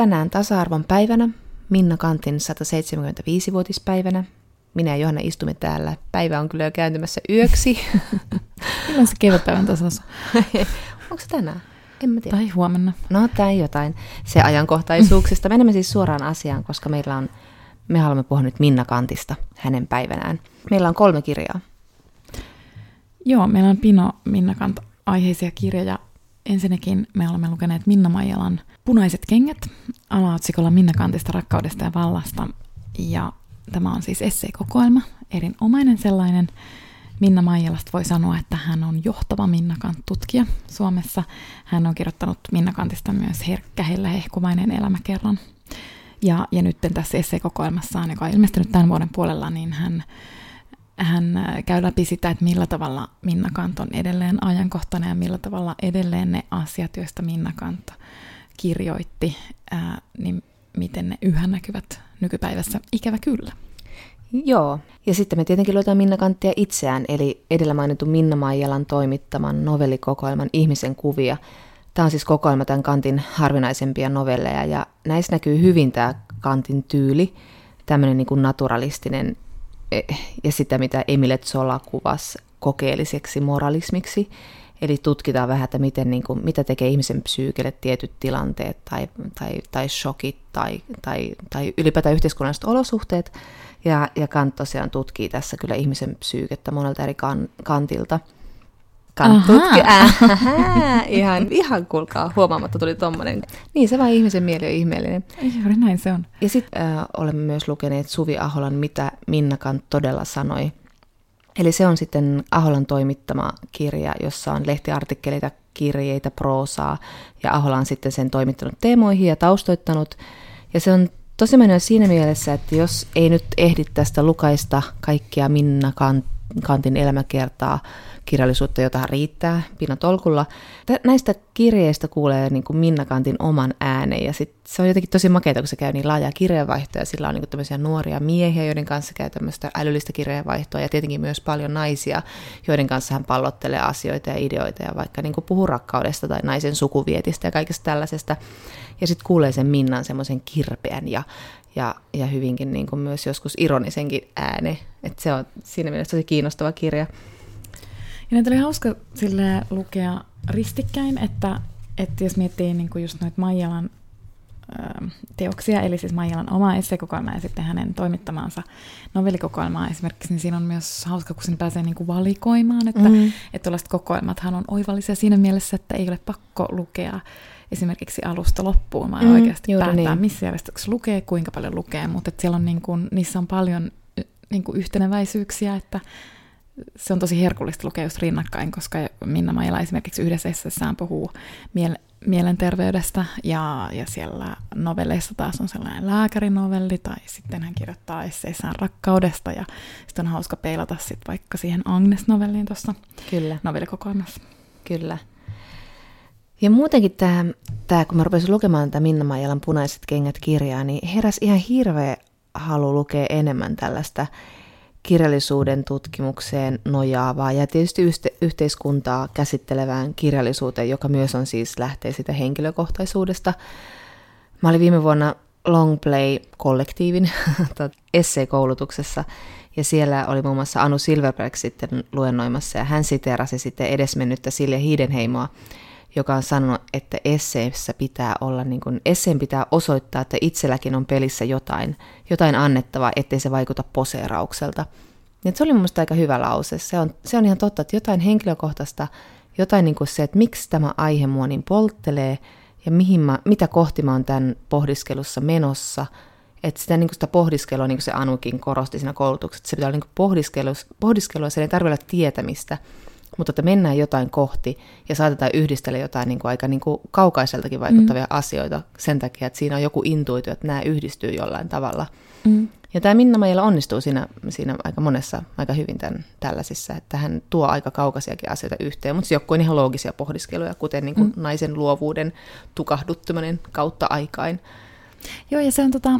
Tänään tasa-arvon päivänä, Minna Kantin 175-vuotispäivänä. Minä ja Johanna istumme täällä. Päivä on kyllä jo kääntymässä yöksi. Milloin se kevätpäivän tasossa? Onko se tänään? En mä tiedä. Tai huomenna. No, tai jotain. Se ajankohtaisuuksista. Menemme siis suoraan asiaan, koska meillä on, me haluamme puhua nyt Minna Kantista hänen päivänään. Meillä on kolme kirjaa. Joo, meillä on Pino Minna Kant aiheisia kirjoja. Ensinnäkin me olemme lukeneet Minna Maijalan Punaiset kengät alaotsikolla Minna Kantista rakkaudesta ja vallasta. Ja tämä on siis esseekokoelma, erinomainen sellainen. Minna Maijalasta voi sanoa, että hän on johtava Minna Kant-tutkija Suomessa. Hän on kirjoittanut Minna Kantista myös herkkä, hellä, hehkuvainen elämäkerran. Ja, ja nyt tässä esseekokoelmassaan, joka on ilmestynyt tämän vuoden puolella, niin hän, hän käy läpi sitä, että millä tavalla Minna Kant on edelleen ajankohtainen ja millä tavalla edelleen ne asiat, joista Minna Kant kirjoitti, ää, niin miten ne yhä näkyvät nykypäivässä. Ikävä kyllä. Joo, ja sitten me tietenkin luetaan Minna Kanttia itseään, eli edellä mainitun Minna Maijalan toimittaman novellikokoelman Ihmisen kuvia. Tämä on siis kokoelma tämän Kantin harvinaisempia novelleja, ja näissä näkyy hyvin tämä Kantin tyyli, tämmöinen niin kuin naturalistinen, ja sitä mitä Emile Zola kuvasi kokeelliseksi moralismiksi. Eli tutkitaan vähän, että miten, niin kuin, mitä tekee ihmisen psyykelle tietyt tilanteet tai, tai, tai shokit tai, tai, tai ylipäätään yhteiskunnalliset olosuhteet. Ja, ja Kant tosiaan tutkii tässä kyllä ihmisen psyykettä monelta eri kan, kantilta. Kant tutki, ihan, ihan kuulkaa, huomaamatta tuli tommonen. Niin se vaan ihmisen mieli on ihmeellinen. Juuri näin se on. Ja sitten äh, olemme myös lukeneet Suvi Aholan, mitä Minna Kant todella sanoi. Eli se on sitten Aholan toimittama kirja, jossa on lehtiartikkeleita, kirjeitä, proosaa, ja Ahola on sitten sen toimittanut teemoihin ja taustoittanut. Ja se on tosi mennyt siinä mielessä, että jos ei nyt ehdi tästä lukaista kaikkia Minna Kantin elämäkertaa, kirjallisuutta, jota riittää pinatolkulla. Näistä kirjeistä kuulee niin kuin Minna Kantin oman äänen ja sit se on jotenkin tosi makeata, kun se käy niin laajaa kirjeenvaihtoa ja sillä on niin tämmöisiä nuoria miehiä, joiden kanssa käy tämmöistä älyllistä kirjeenvaihtoa ja tietenkin myös paljon naisia, joiden kanssa hän pallottelee asioita ja ideoita ja vaikka niin kuin puhuu rakkaudesta tai naisen sukuvietistä ja kaikesta tällaisesta. Ja sitten kuulee sen Minnan semmoisen kirpeän ja ja, ja hyvinkin niin kuin myös joskus ironisenkin ääne. että se on siinä mielessä tosi kiinnostava kirja. Ja näitä oli hauska sille lukea ristikkäin, että, että jos miettii niin kuin just noita Maijalan teoksia, eli siis Maijalan oma esseekokoelma ja sitten hänen toimittamaansa novellikokoelmaa esimerkiksi, niin siinä on myös hauska, kun sen pääsee niin kuin valikoimaan, että, mm. että tällaiset kokoelmathan on oivallisia siinä mielessä, että ei ole pakko lukea esimerkiksi alusta loppuun, vaan mm, oikeasti päättää, niin. missä järjestyksessä lukee, kuinka paljon lukee, mutta että siellä on niin kuin, niissä on paljon niin kuin yhteneväisyyksiä, että se on tosi herkullista lukea just rinnakkain, koska Minna Maila esimerkiksi yhdessä essessään puhuu miele- mielenterveydestä ja, ja siellä novelleissa taas on sellainen lääkärinovelli tai sitten hän kirjoittaa esseissään rakkaudesta ja sitten on hauska peilata sitten vaikka siihen Agnes-novelliin tuossa Kyllä. novellikokoelmassa. Kyllä. Ja muutenkin tämä, tämä kun mä rupesin lukemaan tätä Minna Maijalan Punaiset kengät kirjaa, niin heräs ihan hirveä halu lukea enemmän tällaista kirjallisuuden tutkimukseen nojaavaa ja tietysti yhteiskuntaa käsittelevään kirjallisuuteen, joka myös on siis lähtee sitä henkilökohtaisuudesta. Mä olin viime vuonna Longplay-kollektiivin esseekoulutuksessa, ja siellä oli muun muassa Anu Silverberg sitten luennoimassa, ja hän siterasi sitten edesmennyttä Silja Hiidenheimoa, joka on sanonut, että esseessä pitää olla, niin kuin, esseen pitää osoittaa, että itselläkin on pelissä jotain, jotain annettavaa, ettei se vaikuta poseeraukselta. Ja se oli mun aika hyvä lause. Se on, se on ihan totta, että jotain henkilökohtaista, jotain niin kuin se, että miksi tämä aihe mua niin polttelee ja mihin mä, mitä kohti mä oon tämän pohdiskelussa menossa. Että sitä, niin sitä pohdiskelua, niin kuin se Anukin korosti siinä koulutuksessa, että se pitää olla niin pohdiskelua, pohdiskelua, se ei tarvitse olla tietämistä, mutta että mennään jotain kohti ja saatetaan yhdistellä jotain niin kuin aika niin kuin kaukaiseltakin vaikuttavia mm. asioita sen takia, että siinä on joku intuitio, että nämä yhdistyy jollain tavalla. Mm. Ja tämä Minna Maijala onnistuu siinä, siinä aika monessa aika hyvin tämän, tällaisissa, että hän tuo aika kaukaisiakin asioita yhteen, mutta se joku on ihan loogisia pohdiskeluja, kuten niin kuin mm. naisen luovuuden tukahduttaminen kautta aikain. Joo, ja se on tota,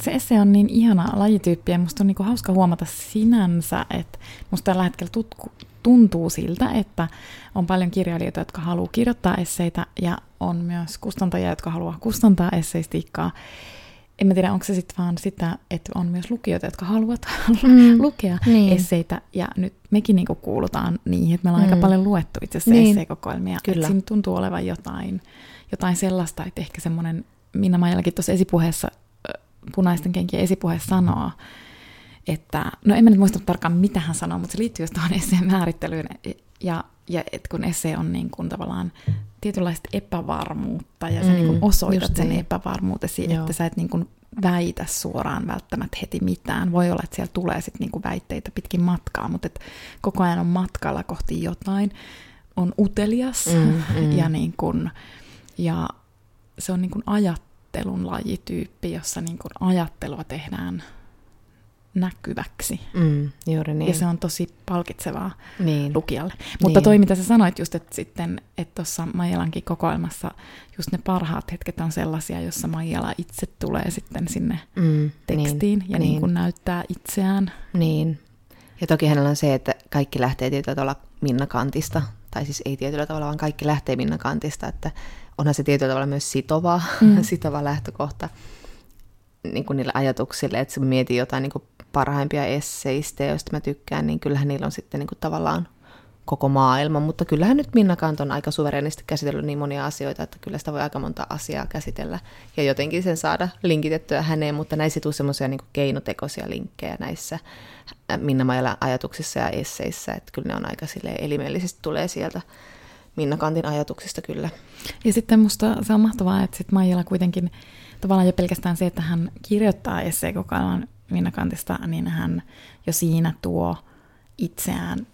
se esse on niin ihana lajityyppi ja musta on niinku hauska huomata sinänsä, että musta tällä hetkellä tutku, tuntuu siltä, että on paljon kirjailijoita, jotka haluaa kirjoittaa esseitä ja on myös kustantajia, jotka haluaa kustantaa esseistiikkaa. En mä tiedä, onko se sitten vaan sitä, että on myös lukijoita, jotka haluavat mm. lukea niin. esseitä. Ja nyt mekin niinku kuulutaan niihin, että me ollaan mm. aika paljon luettu itse asiassa niin. esseekokoelmia. Kyllä. Siinä tuntuu olevan jotain, jotain sellaista, että ehkä semmoinen, Minna Maijallakin tuossa esipuheessa, punaisten kenkien esipuheessa sanoo, että, no en mä nyt muista tarkkaan mitä hän sanoo, mutta se liittyy just tuohon esseen määrittelyyn, ja, ja että kun esse on niin kuin tavallaan tietynlaista epävarmuutta, ja sä mm, niin kuin osoitat sen niin. epävarmuutesi, Joo. että sä et niin kuin väitä suoraan välttämättä heti mitään. Voi olla, että siellä tulee sitten niin kuin väitteitä pitkin matkaa, mutta et koko ajan on matkalla kohti jotain, on utelias, mm, mm. ja, niin kuin, ja se on niin kuin ajattelun lajityyppi, jossa niin kuin ajattelua tehdään näkyväksi. Mm, juuri niin. Ja se on tosi palkitsevaa niin. lukijalle. Mutta niin. toi, mitä sä sanoit just, että sitten, että tuossa Maijalankin kokoelmassa just ne parhaat hetket on sellaisia, jossa Maijala itse tulee sitten sinne mm, tekstiin niin, ja niin. Niin kuin näyttää itseään. Niin. Ja toki hänellä on se, että kaikki lähtee tietyllä tavalla Minna Kantista, tai siis ei tietyllä tavalla, vaan kaikki lähtee Minna Kantista, että onhan se tietyllä tavalla myös sitova, mm. sitova lähtökohta niin kuin niille ajatuksille, että se mietin jotain niin kuin parhaimpia esseistä, joista mä tykkään, niin kyllähän niillä on sitten niin kuin tavallaan koko maailma, mutta kyllähän nyt Minna Kant on aika suverenisti käsitellyt niin monia asioita, että kyllä sitä voi aika monta asiaa käsitellä ja jotenkin sen saada linkitettyä häneen, mutta näissä tuu semmoisia niin keinotekoisia linkkejä näissä Minna Maijalan ajatuksissa ja esseissä, että kyllä ne on aika elimellisesti tulee sieltä Minna Kantin ajatuksista kyllä. Ja sitten musta se on mahtavaa, että sitten Maijala kuitenkin tavallaan jo pelkästään se, että hän kirjoittaa esseekokoelman Minna Kantista, niin hän jo siinä tuo itseään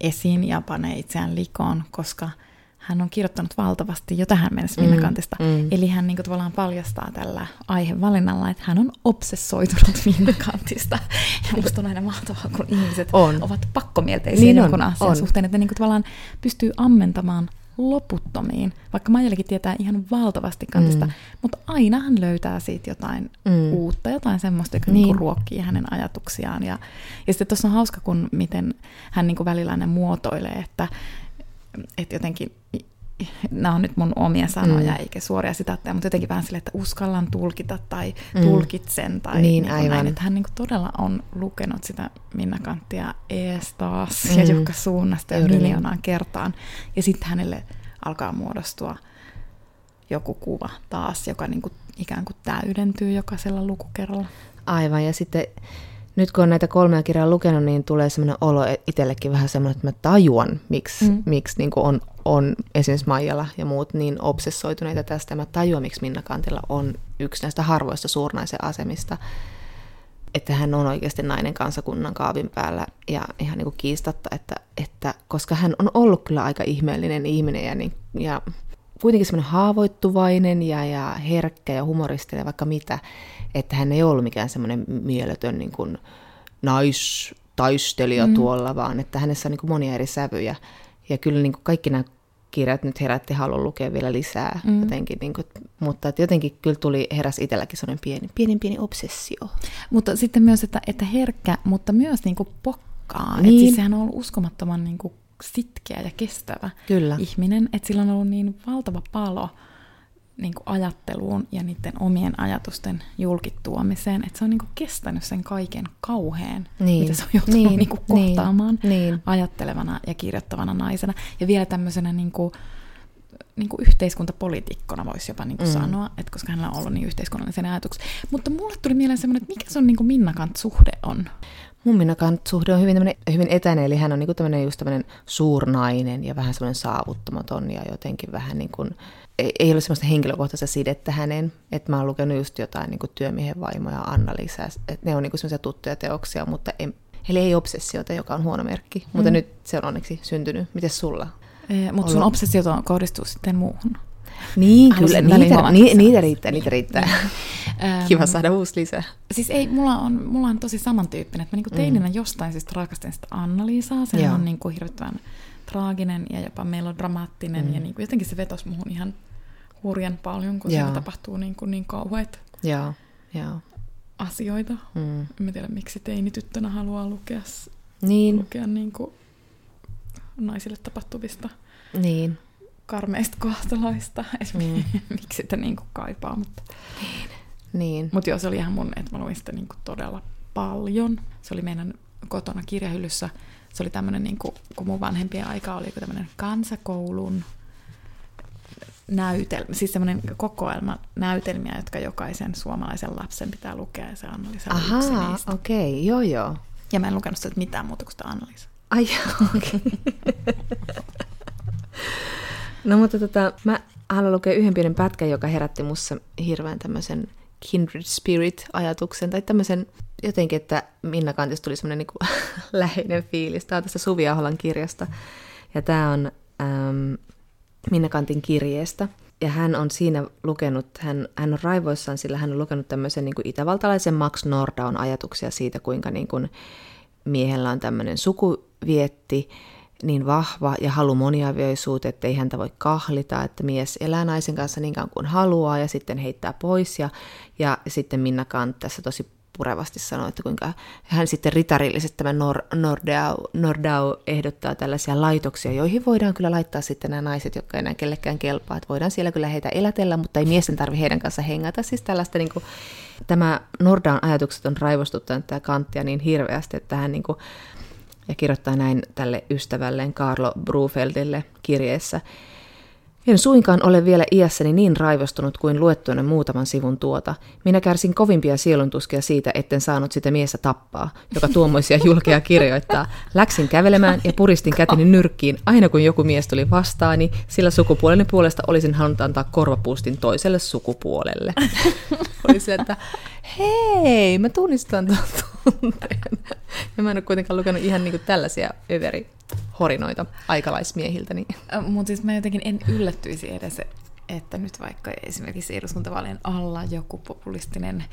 esiin ja panee itseään likoon, koska hän on kirjoittanut valtavasti jo tähän mennessä Minna mm, Kantista. Mm. Eli hän niin kuin, tavallaan paljastaa tällä aihevalinnalla, että hän on obsessoitunut Minna Kantista. Ja musta on aina mahtavaa, kun ihmiset on. ovat pakkomielteisiä niin jonkun asian suhteen, että niin kuin, tavallaan pystyy ammentamaan loputtomiin, vaikka Maijallakin tietää ihan valtavasti kantista, mm. mutta aina hän löytää siitä jotain mm. uutta, jotain semmoista, joka niin. niinku ruokkii hänen ajatuksiaan. Ja, ja sitten tuossa on hauska, kun miten hän niinku välillä ne muotoilee, että, että jotenkin nämä on nyt mun omia sanoja mm. eikä suoria sitaatteja, mutta jotenkin vähän sille, että uskallan tulkita tai mm. tulkitsen tai niin, niin aivan. näin. Että hän niin todella on lukenut sitä Minna Kanttia ees taas mm. ja joka suunnasta ja miljoonaan kertaan. Ja sitten hänelle alkaa muodostua joku kuva taas, joka niin kuin ikään kuin täydentyy jokaisella lukukerralla. Aivan, ja sitten nyt kun on näitä kolmea kirjaa lukenut, niin tulee sellainen olo itsellekin vähän semmoinen, että mä tajuan, miksi, mm. miksi niin on, on esimerkiksi Maijala ja muut niin obsessoituneita tästä. Mä tajuan, miksi Minna Kantilla on yksi näistä harvoista suurnaisen asemista, että hän on oikeasti nainen kansakunnan kaavin päällä ja ihan niin kuin kiistatta, että, että koska hän on ollut kyllä aika ihmeellinen ihminen ja, niin, ja kuitenkin semmoinen haavoittuvainen ja, ja herkkä ja humoristinen vaikka mitä, että hän ei ollut mikään semmoinen mieletön niin kuin naistaistelija mm. tuolla, vaan että hänessä on niin kuin monia eri sävyjä. Ja kyllä niin kuin kaikki nämä kirjat nyt herätti halun lukea vielä lisää mm. jotenkin, niin kuin, mutta että jotenkin kyllä tuli, heräs itselläkin sellainen pieni, pieni, pieni obsessio. Mutta sitten myös, että, että herkkä, mutta myös niin kuin pokkaa. Niin. Että siis sehän on ollut uskomattoman niin kuin sitkeä ja kestävä Kyllä. ihminen, että sillä on ollut niin valtava palo niin kuin ajatteluun ja niiden omien ajatusten julkituomiseen, että se on niin kuin kestänyt sen kaiken kauheen, niin. mitä se on joutunut niin. Niin kuin kohtaamaan niin. ajattelevana ja kirjoittavana naisena. Ja vielä tämmöisenä niin kuin, niin kuin yhteiskuntapoliitikkona voisi jopa niin kuin mm. sanoa, että koska hänellä on ollut niin yhteiskunnallisen ajatuksen. Mutta mulle tuli mieleen semmoinen, että mikä sun niin kuin Minnakant suhde on? Mun Minnakant suhde on hyvin, hyvin etäinen, eli hän on niin kuin tämmöinen just tämmöinen suurnainen ja vähän semmoinen saavuttamaton ja jotenkin vähän niin kuin, ei ole semmoista henkilökohtaista sidettä hänen, että mä oon lukenut just jotain niin työmiehen vaimoja Anna-Liisa, että ne on niin semmoisia tuttuja teoksia, mutta en, Eli ei obsessiota, joka on huono merkki, mm. mutta nyt se on onneksi syntynyt. Miten sulla? E, mutta sun obsessiot kohdistuu sitten muuhun. Niin, Halusin kyllä, niitä, ni, niitä riittää, niitä riittää. Kiva saada uusi lisää. Siis ei, mulla on, mulla on tosi samantyyppinen, että mä niinku teininä mm. jostain siis rakastin sitä Anna-Liisaa. Se on niinku hirvittävän traaginen ja jopa melodramaattinen mm. ja niinku jotenkin se vetosi muhun ihan hurjan paljon, kun siellä tapahtuu niinku niin kauheat ja, ja. asioita. Mm. En tiedä, miksi teinityttönä haluaa lukea, niin. lukea niinku naisille tapahtuvista niin karmeista kohtaloista, mm. miksi sitä niin kuin kaipaa. Mutta niin. niin. Mut joo, se oli ihan mun, että mä luin sitä niin kuin todella paljon. Se oli meidän kotona kirjahyllyssä. Se oli tämmöinen, niin kuin, kun mun vanhempien aika oli tämmöinen kansakoulun näytelmä, siis semmoinen kokoelma näytelmiä, jotka jokaisen suomalaisen lapsen pitää lukea, ja se Ahaa, yksi niistä. okei, okay, joo joo. Ja mä en lukenut sitä mitään muuta kuin sitä Anna-Liisa. Ai okei. Okay. no mutta tota, mä haluan lukea yhden pienen pätkän, joka herätti mussa hirveän tämmöisen kindred spirit-ajatuksen, tai tämmöisen jotenkin, että Minna Kantista tuli semmoinen niin läheinen fiilis. Tämä on tästä Suvi Aholan kirjasta, ja tämä on äm, Minna Kantin kirjeestä. Ja hän on siinä lukenut, hän, hän on raivoissaan, sillä hän on lukenut tämmöisen niin kuin itävaltalaisen Max Nordaun ajatuksia siitä, kuinka niin kuin miehellä on tämmöinen sukuvietti, niin vahva ja halu moniavioisuuteen, että ei häntä voi kahlita, että mies elää naisen kanssa niin kauan kuin haluaa ja sitten heittää pois. Ja, ja sitten Minna Kant tässä tosi purevasti sanoi, että kuinka hän sitten ritarillisesti tämä Nor- Nordau, Nordau ehdottaa tällaisia laitoksia, joihin voidaan kyllä laittaa sitten nämä naiset, jotka enää kellekään kelpaa. Että voidaan siellä kyllä heitä elätellä, mutta ei miesten tarvi heidän kanssa hengata. Siis tällaista niin kuin, tämä Nordaun ajatukset on raivostuttanut tämä Kanttia niin hirveästi, että hän niin kuin, ja kirjoittaa näin tälle ystävälleen Carlo Brufeldille kirjeessä. En suinkaan ole vielä iässäni niin raivostunut kuin luettuinen muutaman sivun tuota. Minä kärsin kovimpia sieluntuskia siitä, etten saanut sitä miestä tappaa, joka tuommoisia julkeja kirjoittaa. Läksin kävelemään ja puristin käteni nyrkkiin aina kun joku mies tuli vastaani, sillä sukupuoleni puolesta olisin halunnut antaa korvapuustin toiselle sukupuolelle. Oli se, että hei, mä tunnistan tuon tunteen. Ja mä en ole kuitenkaan lukenut ihan niin kuin tällaisia överi horinoita aikalaismiehiltä. Niin. Mutta siis mä jotenkin en yllättyisi edes, että nyt vaikka esimerkiksi eduskuntavaalien alla joku populistinen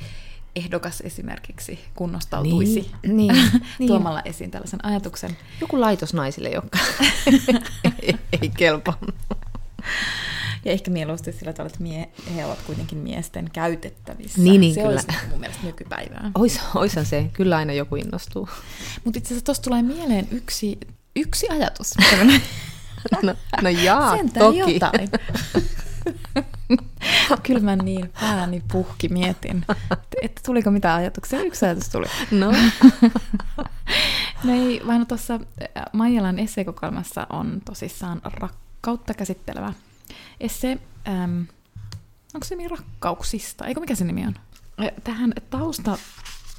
ehdokas esimerkiksi kunnostautuisi niin, niin, niin. tuomalla esiin tällaisen ajatuksen. Joku laitos naisille, joka ei, ei kelpaa. Ja ehkä mieluusti sillä tavalla, että mie, he ovat kuitenkin miesten käytettävissä. Niin, niin se kyllä. olisi mun mielestä nykypäivää. Ois, oishan se. Kyllä aina joku innostuu. Mutta itse asiassa tuossa tulee mieleen yksi, yksi ajatus. no, no jaa, Sentään toki. jotain. Kyllä mä niin pääni puhki mietin, että tuliko mitään ajatuksia. Yksi ajatus tuli. No. no ei, vaan tuossa Maijalan esseekokoelmassa on tosissaan rakkautta käsittelevä esse, äm, onko se nimi rakkauksista, eikö mikä se nimi on? Tähän tausta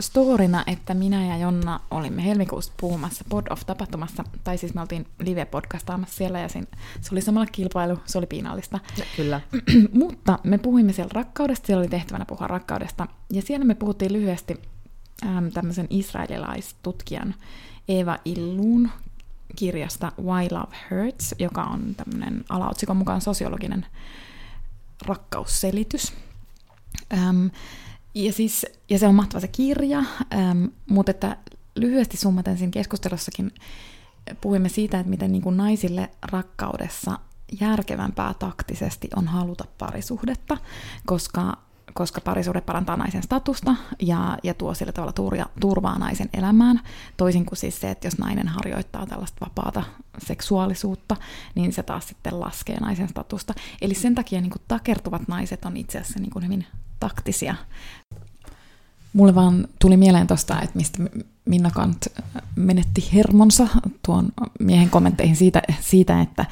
storina, että minä ja Jonna olimme helmikuussa puhumassa Pod of-tapahtumassa, tai siis me oltiin live-podcastaamassa siellä, ja siinä, se oli samalla kilpailu, se oli piinallista. Ja, kyllä. Mutta me puhuimme siellä rakkaudesta, siellä oli tehtävänä puhua rakkaudesta, ja siellä me puhuttiin lyhyesti äm, tämmöisen israelilaistutkijan Eva Illuun kirjasta Why Love Hurts, joka on tämmöinen alaotsikon mukaan sosiologinen rakkausselitys. Ähm, ja, siis, ja se on mahtava se kirja, ähm, mutta että lyhyesti summaten siinä keskustelussakin puhuimme siitä, että miten niin kuin naisille rakkaudessa järkevämpää taktisesti on haluta parisuhdetta, koska koska parisuhde parantaa naisen statusta ja, ja tuo sillä tavalla turja, turvaa naisen elämään, toisin kuin siis se, että jos nainen harjoittaa tällaista vapaata seksuaalisuutta, niin se taas sitten laskee naisen statusta. Eli sen takia niin kuin takertuvat naiset on itse asiassa niin kuin hyvin taktisia Mulle vaan tuli mieleen tuosta, että mistä Minna Kant menetti hermonsa tuon miehen kommentteihin siitä, siitä että,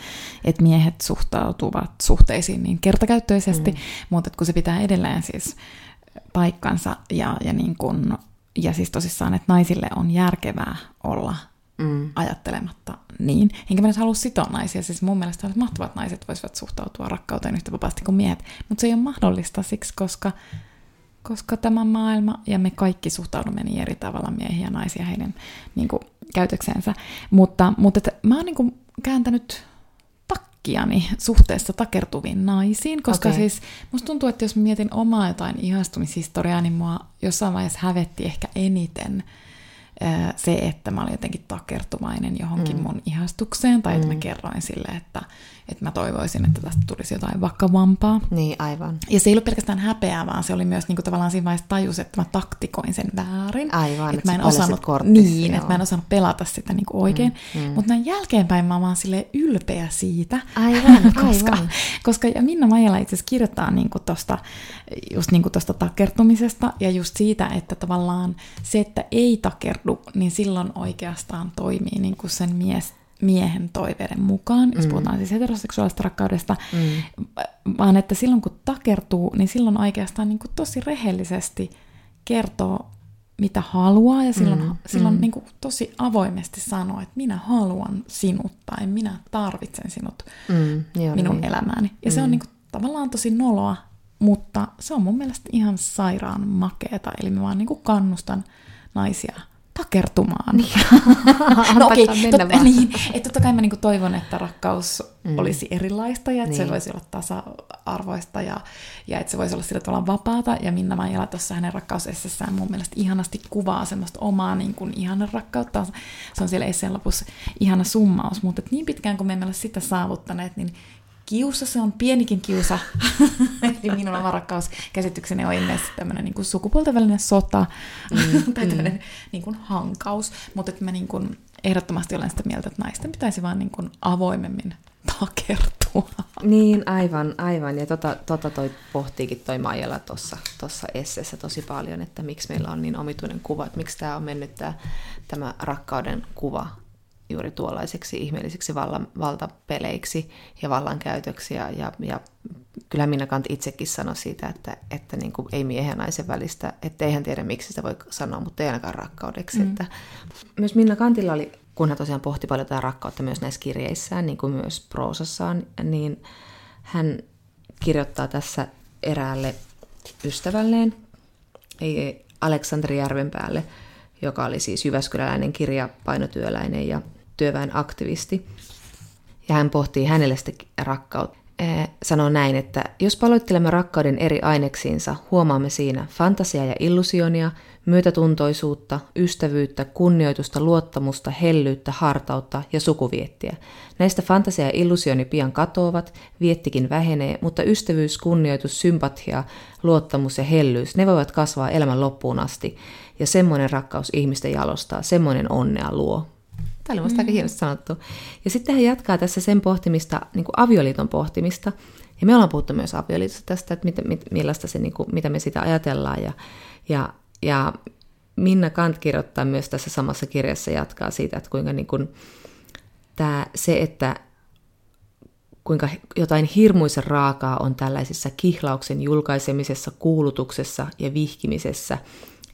että miehet suhtautuvat suhteisiin niin kertakäyttöisesti, mm. mutta kun se pitää edelleen siis paikkansa ja, ja, niin kun, ja siis tosissaan, että naisille on järkevää olla mm. ajattelematta niin. Enkä mä nyt halua sitoa naisia, siis mun mielestä että naiset voisivat suhtautua rakkauteen yhtä vapaasti kuin miehet, mutta se ei ole mahdollista siksi, koska koska tämä maailma ja me kaikki suhtaudumme niin eri tavalla miehiä ja naisia heidän niin kuin, käytöksensä. Mutta, mutta että mä oon niin kuin, kääntänyt takkiani suhteessa takertuviin naisiin, koska okay. siis musta tuntuu, että jos mietin omaa jotain ihastumishistoriaa, niin mua jossain vaiheessa hävetti ehkä eniten se, että mä olin jotenkin takertuvainen johonkin mm. mun ihastukseen, tai mm. että mä mm. kerroin sille, että, että mä toivoisin, että tästä tulisi jotain vakavampaa. Niin, aivan. Ja se ei ollut pelkästään häpeää, vaan se oli myös niin kuin, tavallaan siinä vaiheessa tajus, että mä taktikoin sen väärin. Aivan, että mä en osannut, korttis, niin, että mä en osannut pelata sitä niin kuin oikein. Mm, mm. Mutta näin jälkeenpäin mä oon vaan ylpeä siitä. Aivan, koska, aivan. koska ja Minna Maijala itse asiassa kirjoittaa niin kuin tosta, just niin kuin tosta takertumisesta ja just siitä, että tavallaan se, että ei takerdu, niin silloin oikeastaan toimii niin kuin sen mies miehen toiveiden mukaan, jos mm. puhutaan siis heteroseksuaalista rakkaudesta, mm. vaan että silloin kun takertuu, niin silloin oikeastaan niin kuin tosi rehellisesti kertoo, mitä haluaa, ja silloin, mm. silloin mm. Niin kuin tosi avoimesti sanoo, että minä haluan sinut, tai minä tarvitsen sinut mm. Joo, minun niin. elämääni. Ja mm. se on mm. niin kuin, tavallaan tosi noloa, mutta se on mun mielestä ihan sairaan makeeta, eli mä vaan niin kuin kannustan naisia takertumaan. Niin. no okei, okay, tot, niin, että totta kai mä niinku toivon, että rakkaus mm. olisi erilaista ja että niin. se voisi olla tasa-arvoista ja, ja että se voisi olla sillä tavalla vapaata. Ja Minna Maijala tuossa hänen rakkausessessään mun mielestä ihanasti kuvaa semmoista omaa niin kuin ihana rakkautta. Se on siellä esseen lopussa ihana summaus, mutta niin pitkään kun me emme ole sitä saavuttaneet, niin kiusa, se on pienikin kiusa. Eli minun oma rakkauskäsitykseni on ilmeisesti tämmöinen niin sukupuolten välinen sota mm, tai tämmöinen mm. niin kuin hankaus. Mutta että mä niin kuin ehdottomasti olen sitä mieltä, että naisten pitäisi vaan niin kuin avoimemmin takertua. Niin, aivan, aivan. Ja tota, tota toi pohtiikin toi Maijala tuossa tossa esseessä tosi paljon, että miksi meillä on niin omituinen kuva, että miksi tämä on mennyt tää, tämä rakkauden kuva juuri tuollaiseksi ihmeellisiksi vallan, valtapeleiksi ja vallankäytöksi. Ja, ja, ja kyllä minä Kant itsekin sanoi siitä, että, että niin kuin ei miehen ja naisen välistä, että eihän tiedä miksi sitä voi sanoa, mutta ei ainakaan rakkaudeksi. Mm. Että myös Minna Kantilla oli, kun hän tosiaan pohti paljon tätä rakkautta myös näissä kirjeissään, niin kuin myös proosassaan, niin hän kirjoittaa tässä eräälle ystävälleen, Aleksanteri Järvenpäälle, joka oli siis Jyväskyläläinen kirjapainotyöläinen ja työväen aktivisti. Ja hän pohtii hänelle sitä rakkautta. Sanoo näin, että jos paloittelemme rakkauden eri aineksiinsa, huomaamme siinä fantasiaa ja illusionia, myötätuntoisuutta, ystävyyttä, kunnioitusta, luottamusta, hellyyttä, hartautta ja sukuviettiä. Näistä fantasia ja illusioni pian katoavat, viettikin vähenee, mutta ystävyys, kunnioitus, sympatia, luottamus ja hellyys, ne voivat kasvaa elämän loppuun asti. Ja semmoinen rakkaus ihmistä jalostaa, semmoinen onnea luo. Tämä oli musta mm. aika hienosti sanottu. Ja sitten hän jatkaa tässä sen pohtimista, niin kuin avioliiton pohtimista. Ja me ollaan puhuttu myös avioliitosta tästä, että mit, mit, millaista se, niin kuin, mitä me sitä ajatellaan. Ja, ja, ja Minna Kant kirjoittaa myös tässä samassa kirjassa jatkaa siitä, että kuinka niin kuin, tämä, se, että kuinka jotain hirmuisen raakaa on tällaisessa kihlauksen julkaisemisessa, kuulutuksessa ja vihkimisessä,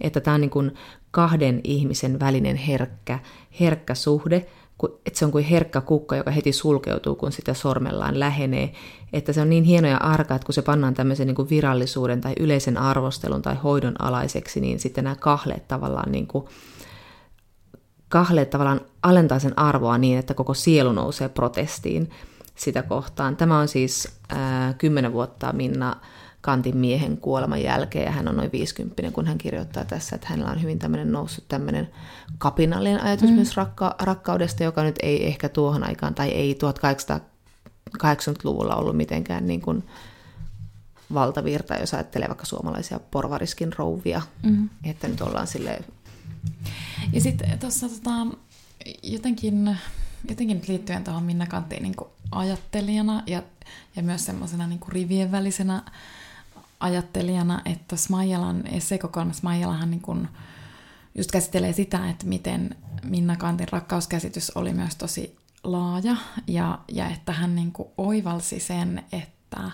että tämä on niin kuin kahden ihmisen välinen herkkä, herkkä suhde, että se on kuin herkkä kukka, joka heti sulkeutuu, kun sitä sormellaan lähenee. Että se on niin hieno ja arka, että kun se pannaan tämmöisen niin kuin virallisuuden tai yleisen arvostelun tai hoidon alaiseksi, niin sitten nämä kahleet tavallaan, niin kuin, kahleet tavallaan alentaa sen arvoa niin, että koko sielu nousee protestiin sitä kohtaan. Tämä on siis äh, kymmenen vuotta Minna Kantin miehen kuoleman jälkeen, ja hän on noin 50, kun hän kirjoittaa tässä, että hänellä on hyvin tämmöinen noussut tämmöinen kapinallinen ajatus mm. myös rakka- rakkaudesta, joka nyt ei ehkä tuohon aikaan, tai ei 1880-luvulla ollut mitenkään niin kuin valtavirta, jos ajattelee vaikka suomalaisia porvariskin rouvia, mm. että nyt ollaan silleen... Ja sitten tuossa tota, jotenkin, jotenkin liittyen tuohon Minna Kanttiin niin ajattelijana ja, ja myös semmoisena niin rivien välisenä ajattelijana, että Smaijalan esseekokoelma Smaijalahan niin kuin just käsittelee sitä, että miten Minna Kantin rakkauskäsitys oli myös tosi laaja ja, ja että hän niin kuin oivalsi sen, että,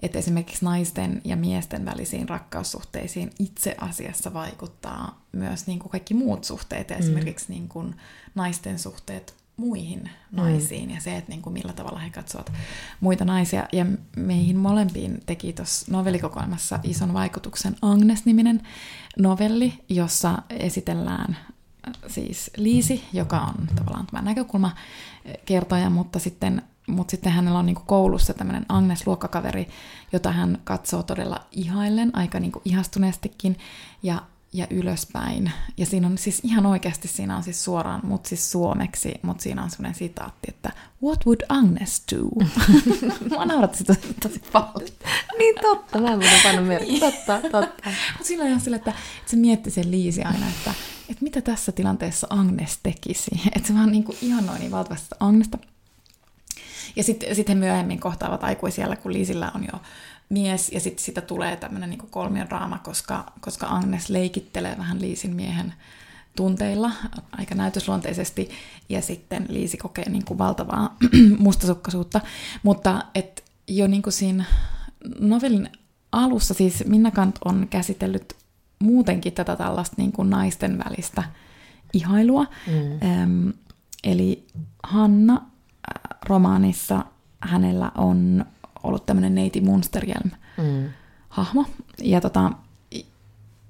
että esimerkiksi naisten ja miesten välisiin rakkaussuhteisiin itse asiassa vaikuttaa myös niin kuin kaikki muut suhteet, mm. esimerkiksi niin kuin naisten suhteet muihin mm. naisiin mm. ja se, että niin kuin millä tavalla he katsovat muita naisia. Ja meihin molempiin teki tuossa novellikokoelmassa ison vaikutuksen Agnes-niminen novelli, jossa esitellään äh, siis Liisi, joka on tavallaan tämä näkökulma kertoja, mutta sitten, mutta sitten hänellä on niin koulussa tämmöinen Agnes-luokkakaveri, jota hän katsoo todella ihaillen, aika niin ihastuneestikin. Ja ja ylöspäin. Ja siinä on siis ihan oikeasti, siinä on siis suoraan, mutta siis suomeksi, mutta siinä on sellainen sitaatti, että What would Agnes do? Mua nauratti sitä tosi paljon. niin totta, mä en muuten pannut merkki. Totta, totta. Mutta siinä on ihan sillä, että, että se mietti sen Liisi aina, että, että mitä tässä tilanteessa Agnes tekisi. Että se vaan niin kuin ihanoi niin valtavasti Agnesta. Ja sitten sit he myöhemmin kohtaavat aikuisiellä, kun Liisillä on jo mies, ja sitten siitä tulee tämmöinen niin kolmion draama, koska, koska Agnes leikittelee vähän Liisin miehen tunteilla aika näytösluonteisesti, ja sitten Liisi kokee niin kuin valtavaa mustasukkaisuutta. Mutta et jo niin kuin siinä novellin alussa siis Minna Kant on käsitellyt muutenkin tätä tällaista niin kuin naisten välistä ihailua. Mm. Ähm, eli Hanna äh, romaanissa hänellä on ollut tämmöinen neiti Munsterjelm mm. hahmo. Ja, tota,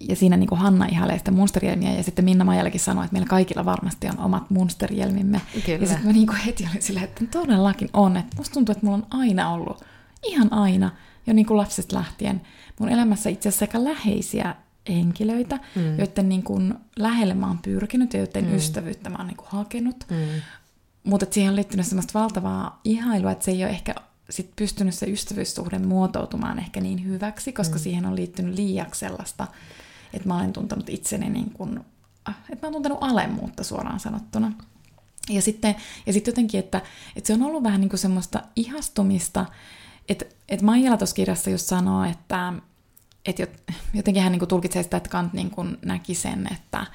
ja siinä niin kuin Hanna ihailee sitä Munsterjelmiä, ja sitten Minna Maijallakin sanoi, että meillä kaikilla varmasti on omat Munsterjelmimme. Kyllä. Ja sitten mä niin kuin heti olin silleen, että todellakin on. Että musta tuntuu, että mulla on aina ollut, ihan aina, jo niin kuin lapsesta lähtien, mun elämässä itse asiassa aika läheisiä henkilöitä, mm. joiden niin kuin lähelle mä oon pyrkinyt ja joiden mm. ystävyyttä mä oon niin kuin hakenut. Mm. Mutta siihen on liittynyt semmoista valtavaa ihailua, että se ei ole ehkä sit pystynyt se ystävyyssuhde muotoutumaan ehkä niin hyväksi, koska mm. siihen on liittynyt liiaksi sellaista, että mä olen tuntenut itseni niin kuin, äh, että mä oon tuntenut alemmuutta suoraan sanottuna. Ja sitten, ja sitten jotenkin, että, että se on ollut vähän niin kuin semmoista ihastumista, että, että Maijala tuossa kirjassa just sanoo, että, että jotenkin hän niin kuin tulkitsee sitä, että Kant niin kuin näki sen, että,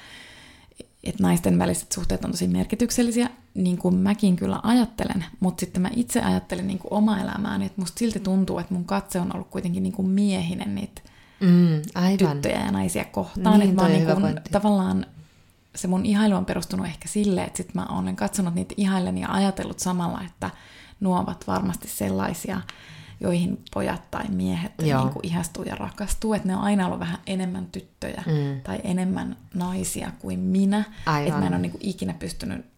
että naisten väliset suhteet on tosi merkityksellisiä, niin kuin mäkin kyllä ajattelen, mutta sitten mä itse ajattelen niin kuin omaa elämääni, että musta silti tuntuu, että mun katse on ollut kuitenkin niin kuin miehinen niitä mm, aivan. tyttöjä ja naisia kohtaan. Niin, että mä niin kuin, tavallaan se mun ihailu on perustunut ehkä silleen, että sit mä olen katsonut niitä ihaillen ja ajatellut samalla, että nuo ovat varmasti sellaisia, joihin pojat tai miehet niin kuin ihastuu ja rakastuu. Että ne on aina ollut vähän enemmän tyttöjä mm. tai enemmän naisia kuin minä. Että mä en ole niin kuin ikinä pystynyt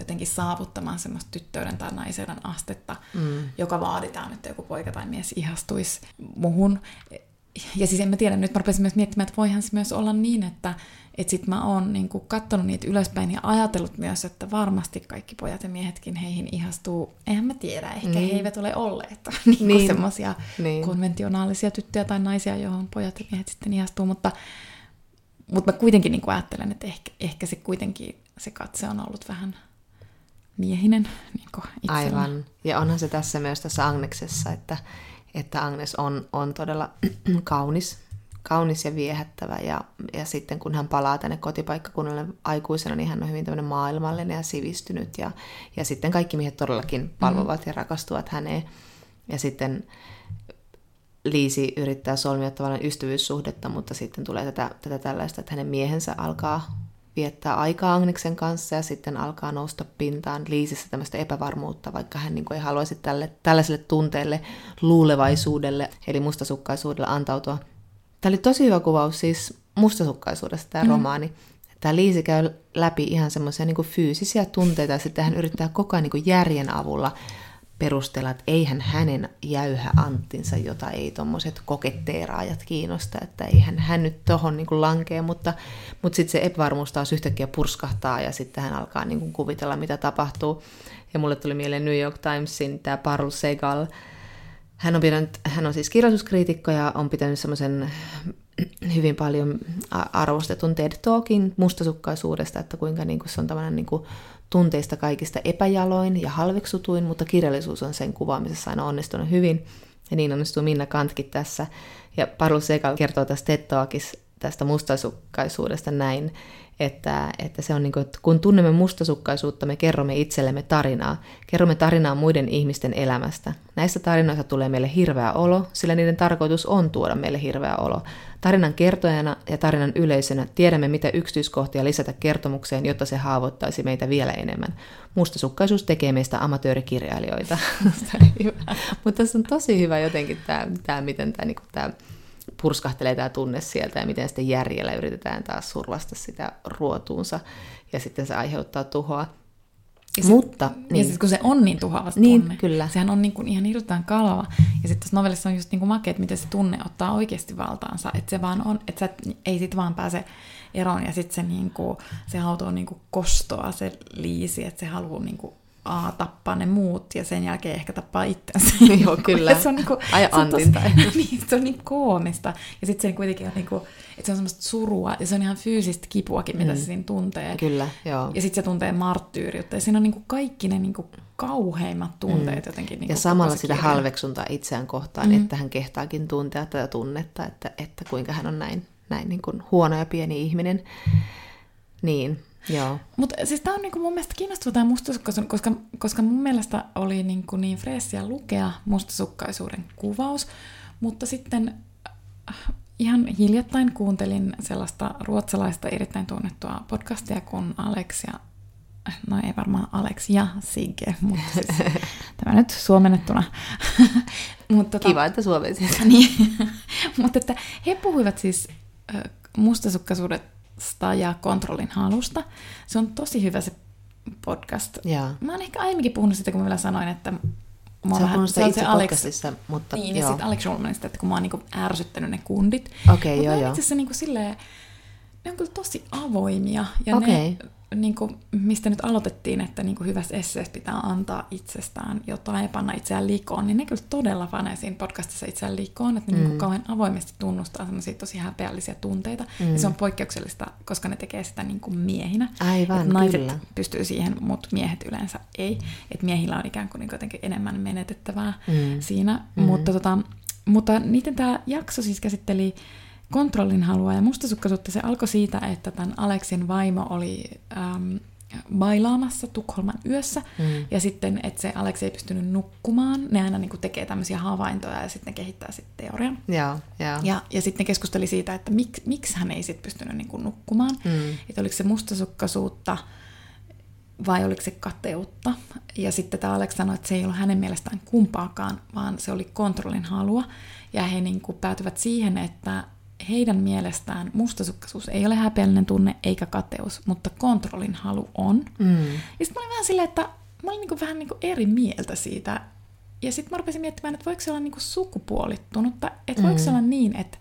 jotenkin saavuttamaan semmoista tyttöyden tai naiseuden astetta, mm. joka vaaditaan, että joku poika tai mies ihastuisi muhun. Ja siis en mä tiedä, nyt mä rupesin myös miettimään, että voihan se myös olla niin, että että sit mä oon niin katsonut niitä ylöspäin ja ajatellut myös, että varmasti kaikki pojat ja miehetkin heihin ihastuu. Eihän mä tiedä, ehkä niin. he eivät ole olleet niin niin. semmoisia niin. konventionaalisia tyttöjä tai naisia, johon pojat ja miehet sitten ihastuu, mutta, mutta mä kuitenkin niin ajattelen, että ehkä, ehkä se kuitenkin se katse on ollut vähän miehinen niin Aivan. Ja onhan se tässä myös tässä Agneksessa, että, että Agnes on, on todella kaunis kaunis ja viehättävä. Ja, ja sitten kun hän palaa tänne kotipaikkakunnalle aikuisena, niin hän on hyvin tämmöinen maailmallinen ja sivistynyt. Ja, ja sitten kaikki miehet todellakin palvovat mm. ja rakastuvat häneen. Ja sitten Liisi yrittää solmia tavallaan ystävyyssuhdetta, mutta sitten tulee tätä, tätä tällaista, että hänen miehensä alkaa viettää aikaa Agneksen kanssa ja sitten alkaa nousta pintaan Liisissä tämmöistä epävarmuutta, vaikka hän niin kuin ei haluaisi tälle, tällaiselle tunteelle, luulevaisuudelle, eli mustasukkaisuudelle antautua Tämä oli tosi hyvä kuvaus siis mustasukkaisuudesta tämä mm. romaani. Tämä Liisi käy läpi ihan semmoisia niin fyysisiä tunteita ja sitten hän yrittää koko ajan niin järjen avulla perustella, että eihän hänen jäyhä anttinsa, jota ei tuommoiset koketteeraajat kiinnosta, että eihän hän nyt tohon niin lankee, mutta, mutta sitten se epävarmuus taas yhtäkkiä purskahtaa ja sitten hän alkaa niin kuin kuvitella, mitä tapahtuu. Ja mulle tuli mieleen New York Timesin tämä Parul Segal, hän on, pitänyt, hän on siis kirjallisuuskriitikko ja on pitänyt semmoisen hyvin paljon arvostetun TED Talkin mustasukkaisuudesta, että kuinka niin kuin se on tämmöinen niin kuin tunteista kaikista epäjaloin ja halveksutuin, mutta kirjallisuus on sen kuvaamisessa aina onnistunut hyvin. Ja niin onnistuu Minna Kantkin tässä. Ja Parul Sekal kertoo tästä TED Talkissa tästä mustasukkaisuudesta näin, että, että se on niin kuin, että kun tunnemme mustasukkaisuutta, me kerromme itsellemme tarinaa. Kerromme tarinaa muiden ihmisten elämästä. Näistä tarinoista tulee meille hirveä olo, sillä niiden tarkoitus on tuoda meille hirveä olo. Tarinan kertojana ja tarinan yleisönä tiedämme, mitä yksityiskohtia lisätä kertomukseen, jotta se haavoittaisi meitä vielä enemmän. Mustasukkaisuus tekee meistä amatöörikirjailijoita. Mutta tässä on tosi hyvä jotenkin tämä, tämä miten tämä, niin kuin, tämä purskahtelee tämä tunne sieltä ja miten sitten järjellä yritetään taas survasta sitä ruotuunsa ja sitten se aiheuttaa tuhoa. Ja sit, Mutta, niin. Ja sitten kun se on niin tuhoava se Niin, tunne, kyllä. sehän on niin kuin ihan hirveän kalava. Ja sitten tässä novellissa on just niin kuin makea, että miten se tunne ottaa oikeasti valtaansa. Että se vaan on, että sä et, ei sit vaan pääse eroon. Ja sitten se, niin kuin, se auto on niin kuin kostoa, se liisi, että se haluaa niin kuin, A, tappaa ne muut ja sen jälkeen ehkä tappaa itsensä. Joo, kyllä. Se on niinku, Ai se on Antin tai- niin, se on niin koomista. Ja sitten se kuitenkin on niinku, että se on semmoista surua ja se on ihan fyysistä kipuakin, mitä Mm. se siinä tuntee. Kyllä, joo. Ja sitten se tuntee marttyyriutta. Ja siinä on niinku kaikki ne niinku kauheimmat tunteet mm. jotenkin. Niinku ja samalla sitä kirja. halveksuntaa itseään kohtaan, mm. että hän kehtaakin tuntea tätä tunnetta, että, että kuinka hän on näin, näin niin kuin huono ja pieni ihminen. Niin, joo. Mutta siis tämä on niinku mun mielestä kiinnostava tämä mustasukkaisuus, koska, koska mun mielestä oli niinku niin freessiä lukea mustasukkaisuuden kuvaus, mutta sitten äh, ihan hiljattain kuuntelin sellaista ruotsalaista erittäin tunnettua podcastia kuin Alex ja no ei varmaan Alex ja Sigge, mutta siis tämä nyt suomennettuna. Mut tota, Kiva, että suomensi. niin, mutta että he puhuivat siis ö, mustasukkaisuudesta ja kontrollin halusta. Se on tosi hyvä se podcast. Joo. Mä oon ehkä aiemminkin puhunut sitä, kun mä vielä sanoin, että mua Se on puhunut sitä on itse podcastissa, mutta Niin, ja joo. sitten Alex Schulmanista, että kun mä oon niinku ärsyttänyt ne kundit. Okei, Mut joo, joo. itse asiassa niinku silleen, ne on kyllä tosi avoimia. Ja Okei. ne, niinku, mistä nyt aloitettiin, että niinku hyvässä esseessä pitää antaa itsestään jotain ja panna itseään likoon, niin ne kyllä todella panee siinä podcastissa itseään likoon, että ne mm. niinku kauhean avoimesti tunnustaa semmoisia tosi häpeällisiä tunteita. Mm. Ja se on poikkeuksellista, koska ne tekee sitä niinku miehinä. Aivan, Et naiset kyllä. pystyy siihen, mutta miehet yleensä ei. Et miehillä on ikään kuin niinku jotenkin enemmän menetettävää Mm. siinä. Mm. Mutta, tota, mutta niiden tämä jakso siis käsitteli kontrollin halua ja mustasukkaisuutta. Se alkoi siitä, että tämän Aleksin vaimo oli äm, bailaamassa Tukholman yössä. Mm. Ja sitten, että se Aleksi ei pystynyt nukkumaan. Ne aina niin kuin tekee tämmöisiä havaintoja ja sitten kehittää sitten teorian. Joo, joo. Ja, ja sitten ne keskusteli siitä, että mik, miksi hän ei sitten pystynyt niin kuin nukkumaan. Mm. Että oliko se mustasukkaisuutta vai oliko se kateutta. Ja sitten tämä Alex sanoi, että se ei ollut hänen mielestään kumpaakaan, vaan se oli kontrollin halua. Ja he niin kuin päätyvät siihen, että heidän mielestään mustasukkaisuus ei ole häpeällinen tunne eikä kateus, mutta kontrollin halu on. Mm. Ja sitten mä olin vähän silleen, että mä olin niinku vähän niinku eri mieltä siitä. Ja sitten mä rupesin miettimään, että voiko se olla niinku sukupuolittunutta, että voiko se olla niin, että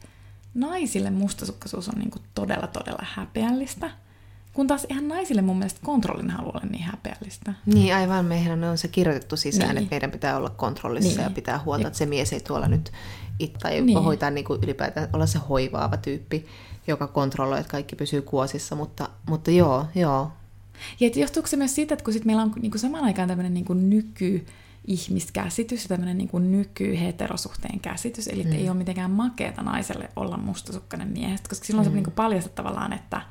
naisille mustasukkaisuus on niinku todella todella häpeällistä, kun taas ihan naisille mun mielestä kontrollin halu olla niin häpeällistä. Niin aivan, meidän on se kirjoitettu sisään, Niin. että meidän pitää olla kontrollissa Niin. ja pitää huolta, että se mies ei tuolla nyt it, tai Niin. niin. hoitaa niin kuin ylipäätään olla se hoivaava tyyppi, joka kontrolloi, että kaikki pysyy kuosissa, mutta, mutta joo, joo. Ja et johtuuko se myös siitä, että kun sit meillä on niinku samaan aikaan tämmöinen niinku nyky ihmiskäsitys ja tämmöinen niinku nyky-heterosuhteen käsitys, eli mm. ei ole mitenkään makeeta naiselle olla mustasukkainen miehestä, koska silloin mm. se niinku paljastat tavallaan, että,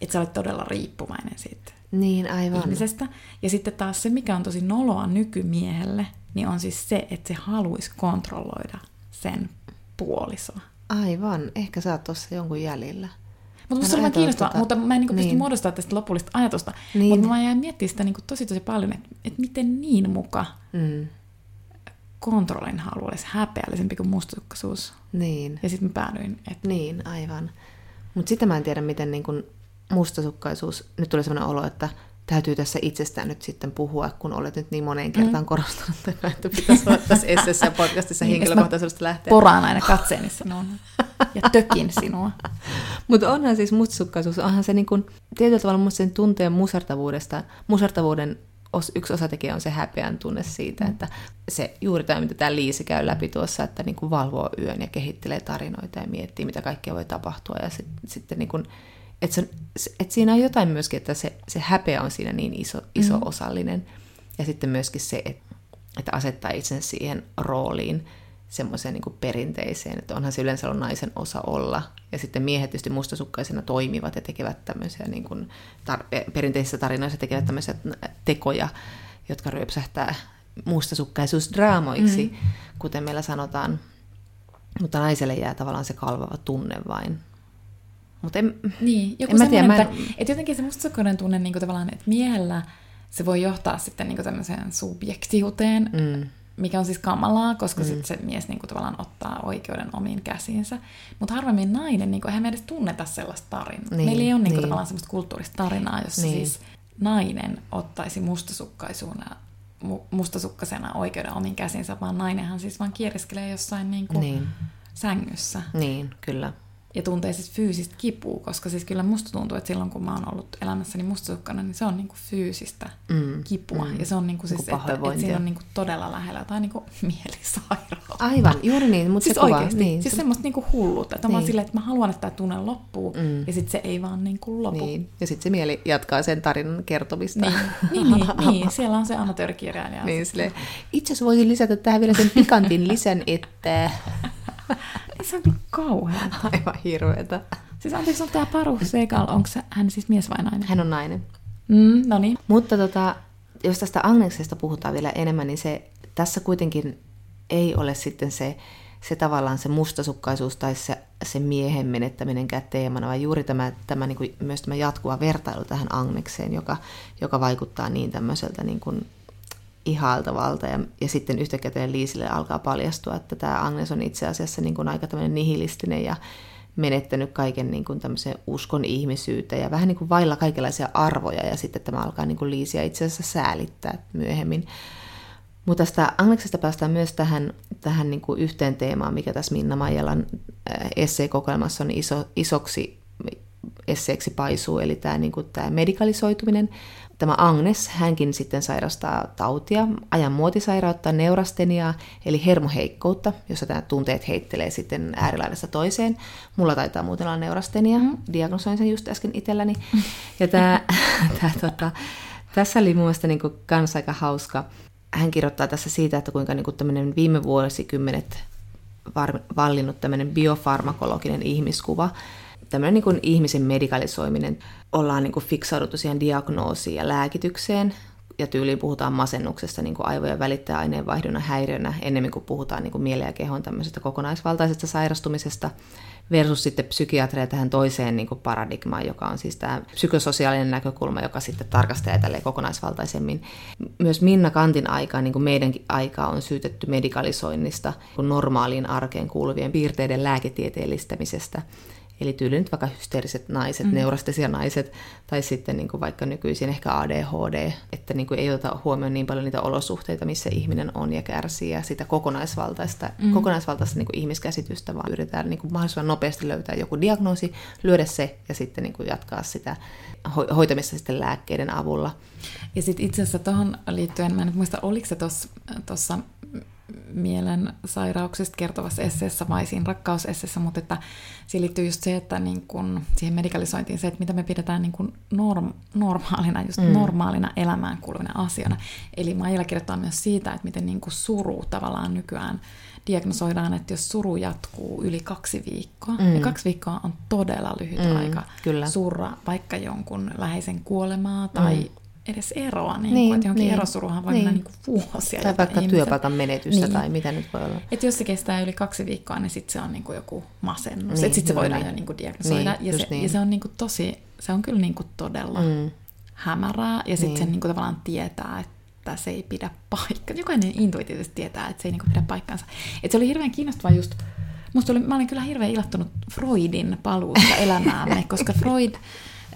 että sä olet todella riippuvainen siitä Niin aivan. ihmisestä. Ja sitten taas se, mikä on tosi noloa nykymiehelle, niin on siis se, että se haluaisi kontrolloida sen puolisoa. Aivan, ehkä sä oot tuossa jonkun jäljellä. Mutta musta se on kiinnostavaa, tota- mutta mä en niinku pysty niin. muodostamaan tästä lopullista ajatusta. Niin. Mutta mä jäin miettimään sitä niinku tosi tosi paljon, että et miten niin muka Mm. kontrollin halu olisi häpeällisempi kuin mustasukkaisuus. Niin, Ja sitten mä päädyin, että niin, aivan. Mutta sitä mä en tiedä, miten niin kun mustasukkaisuus, nyt tulee sellainen olo, että täytyy tässä itsestään nyt sitten puhua, kun olet nyt niin moneen kertaan mm. korostanut, että pitäisi olla tässä essessä ja podcastissa Niin, henkilökohtaisuudesta lähteä. poraan aina katseeni sinua ja tökin sinua. Mutta onhan siis mustasukkaisuus, onhan se niin kuin, tietyllä tavalla musta sen tunteen musartavuudesta, musartavuuden os, yksi osatekijä on se häpeän tunne siitä, mm. että se juuri tämä, mitä tämä Liisi käy läpi tuossa, että niin kuin valvoo yön ja kehittelee tarinoita ja miettii, mitä kaikkea voi tapahtua ja sit, sitten niin kuin, että, se, että siinä on jotain myöskin, että se, se häpeä on siinä niin iso, iso mm. osallinen ja sitten myöskin se, että, että asettaa itsensä siihen rooliin, semmoiseen niin perinteiseen, että onhan se yleensä ollut naisen osa olla. Ja sitten miehet tietysti mustasukkaisena toimivat ja tekevät tämmöisiä niin kuin tar- perinteisissä tarinoissa tekevät tämmöisiä tekoja, jotka ryöpsähtää mustasukkaisuusdraamoiksi, mm. kuten meillä sanotaan. Mutta naiselle jää tavallaan se kalvava tunne vain. Mutta en, Niin, joku en mä tiedä, mä en, että, että jotenkin se mustasukkainen tunne niin kuin tavallaan, että miehellä se voi johtaa sitten niin kuin tämmöiseen subjektiuteen, mm, mikä on siis kamalaa, koska mm. sitten se mies niin kuin tavallaan ottaa oikeuden omiin käsiinsä. Mutta harvemmin nainen, niin kuin, eihän me edes tunneta sellaista tarinaa. Niin, Meillä ei ole niin kuin, niin. tavallaan sellaista kulttuurista tarinaa, jossa Niin. siis nainen ottaisi mustasukkaisuuna mustasukkaisena oikeuden omin käsinsä, vaan nainenhan siis vaan kieriskelee jossain niin kuin niin. sängyssä. Niin, kyllä ja tuntee siis fyysistä kipua, koska siis kyllä musta tuntuu, että silloin kun mä oon ollut elämässäni mustasukkana, niin se on niinku fyysistä mm, kipua. Mm. Ja se on niinku siis, niinku että, että siinä on niinku todella lähellä tai niinku mielisairautta. Aivan, juuri niin, mutta siis se oikeasti, kuva. Niin. Siis semmoista niinku hulluutta, että niin. mä silleen, että mä haluan, että tämä tunne loppuu, mm. ja sitten se ei vaan niinku lopu. Niin. Ja sitten se mieli jatkaa sen tarinan kertomista. Niin, niin, niin, niin. siellä on se amatöörikirjailija. Niin, silleen, itse asiassa voisin lisätä tähän vielä sen pikantin lisän, että se on kyllä kauheaa. Aivan hirveetä. Siis anteeksi, on tämä Paru Segal, onko hän siis mies vai nainen? Hän on nainen. Mm, no niin. Mutta tota, jos tästä Agneksesta puhutaan vielä enemmän, niin se tässä kuitenkin ei ole sitten se, se tavallaan se mustasukkaisuus tai se, se miehen menettäminen teemana, vaan juuri tämä, tämä niin kuin, myös tämä jatkuva vertailu tähän Agnekseen, joka, joka vaikuttaa niin tämmöiseltä niin kuin ihailtavalta ja, ja sitten yhtäkkiä Liisille alkaa paljastua, että tämä Agnes on itse asiassa niin kuin aika tämmöinen nihilistinen ja menettänyt kaiken niin kuin tämmöisen uskon ihmisyyteen ja vähän niin kuin vailla kaikenlaisia arvoja ja sitten tämä alkaa niin kuin Liisiä itse asiassa säälittää myöhemmin. Mutta tästä Agneksesta päästään myös tähän, tähän niin kuin yhteen teemaan, mikä tässä Minna Maijalan äh, esseekokoelmassa on iso, isoksi esseeksi paisuu, eli tämä, niin kuin tämä medikalisoituminen, Tämä Agnes, hänkin sitten sairastaa tautia, ajan muotisairautta, neurasteniaa, eli hermoheikkoutta, jossa tämä tunteet heittelee sitten äärilaidasta toiseen. Mulla taitaa muuten olla neurastenia, mm. diagnosoin sen just äsken itselläni. Ja tämä, tämä, tota, tässä oli mun mielestä niin kans aika hauska. Hän kirjoittaa tässä siitä, että kuinka niin tämmöinen viime vuosikymmenet vallinnut tämmöinen biofarmakologinen ihmiskuva, tämmöinen niin ihmisen medikalisoiminen, ollaan niin fiksauduttu siihen diagnoosiin ja lääkitykseen, ja tyyliin puhutaan masennuksesta niin aivojen välittäjäaineenvaihdunnan häiriönä, ennemmin kuin puhutaan niin kuin mielen ja kehon tämmöisestä kokonaisvaltaisesta sairastumisesta, versus sitten psykiatria tähän toiseen niin paradigmaan, joka on siis tämä psykososiaalinen näkökulma, joka sitten tarkastelee tälleen kokonaisvaltaisemmin. Myös Minna Kantin aikaan, niin kuin meidänkin aikaa, on syytetty medikalisoinnista, normaaliin arkeen kuuluvien piirteiden lääketieteellistämisestä – Eli tyyliin nyt vaikka hysteeriset naiset, mm. neurastesia naiset, tai sitten niin kuin vaikka nykyisin ehkä ADHD, että niin kuin ei ota huomioon niin paljon niitä olosuhteita, missä ihminen on ja kärsii, ja sitä kokonaisvaltaista, mm. kokonaisvaltaista niin kuin ihmiskäsitystä, vaan yritetään niin kuin mahdollisimman nopeasti löytää joku diagnoosi, lyödä se ja sitten niin kuin jatkaa sitä hoitamista sitten lääkkeiden avulla. Ja sitten itse asiassa tuohon liittyen, mä en muista, oliko se tuossa mielen sairauksista kertovassa esseessä vai siinä rakkausesseessä, mutta että siihen liittyy just se, että niin kun, siihen medikalisointiin se, että mitä me pidetään niin kun norm, normaalina, just mm. normaalina elämään kuuluvina asiana. Eli Maijalla kirjoittaa myös siitä, että miten niin suru tavallaan nykyään diagnosoidaan, että jos suru jatkuu yli kaksi viikkoa, mm. ja kaksi viikkoa on todella lyhyt mm, aika kyllä. surra vaikka jonkun läheisen kuolemaa tai mm edes eroa, niin, niin kuin, että johonkin niin, erosuruhan voi niin. mennä niin kuin vuosia. Tai vaikka ihmisen. työpaikan menetystä niin. tai mitä nyt voi olla. Että jos se kestää yli kaksi viikkoa, niin sitten se on niin kuin joku masennus. Niin, sitten se voidaan niin. jo niin kuin diagnosoida. Niin, ja, se, niin. ja se on niin kuin tosi, se on kyllä niin kuin todella mm. hämärää. Ja sitten niin. sen niin kuin tavallaan tietää, että se ei pidä paikkaa. Jokainen intuitiivisesti tietää, että se ei niin kuin pidä paikkaansa. Että se oli hirveän kiinnostavaa just Musta oli, mä olin kyllä hirveän ilahtunut Freudin paluusta elämäämme, koska Freud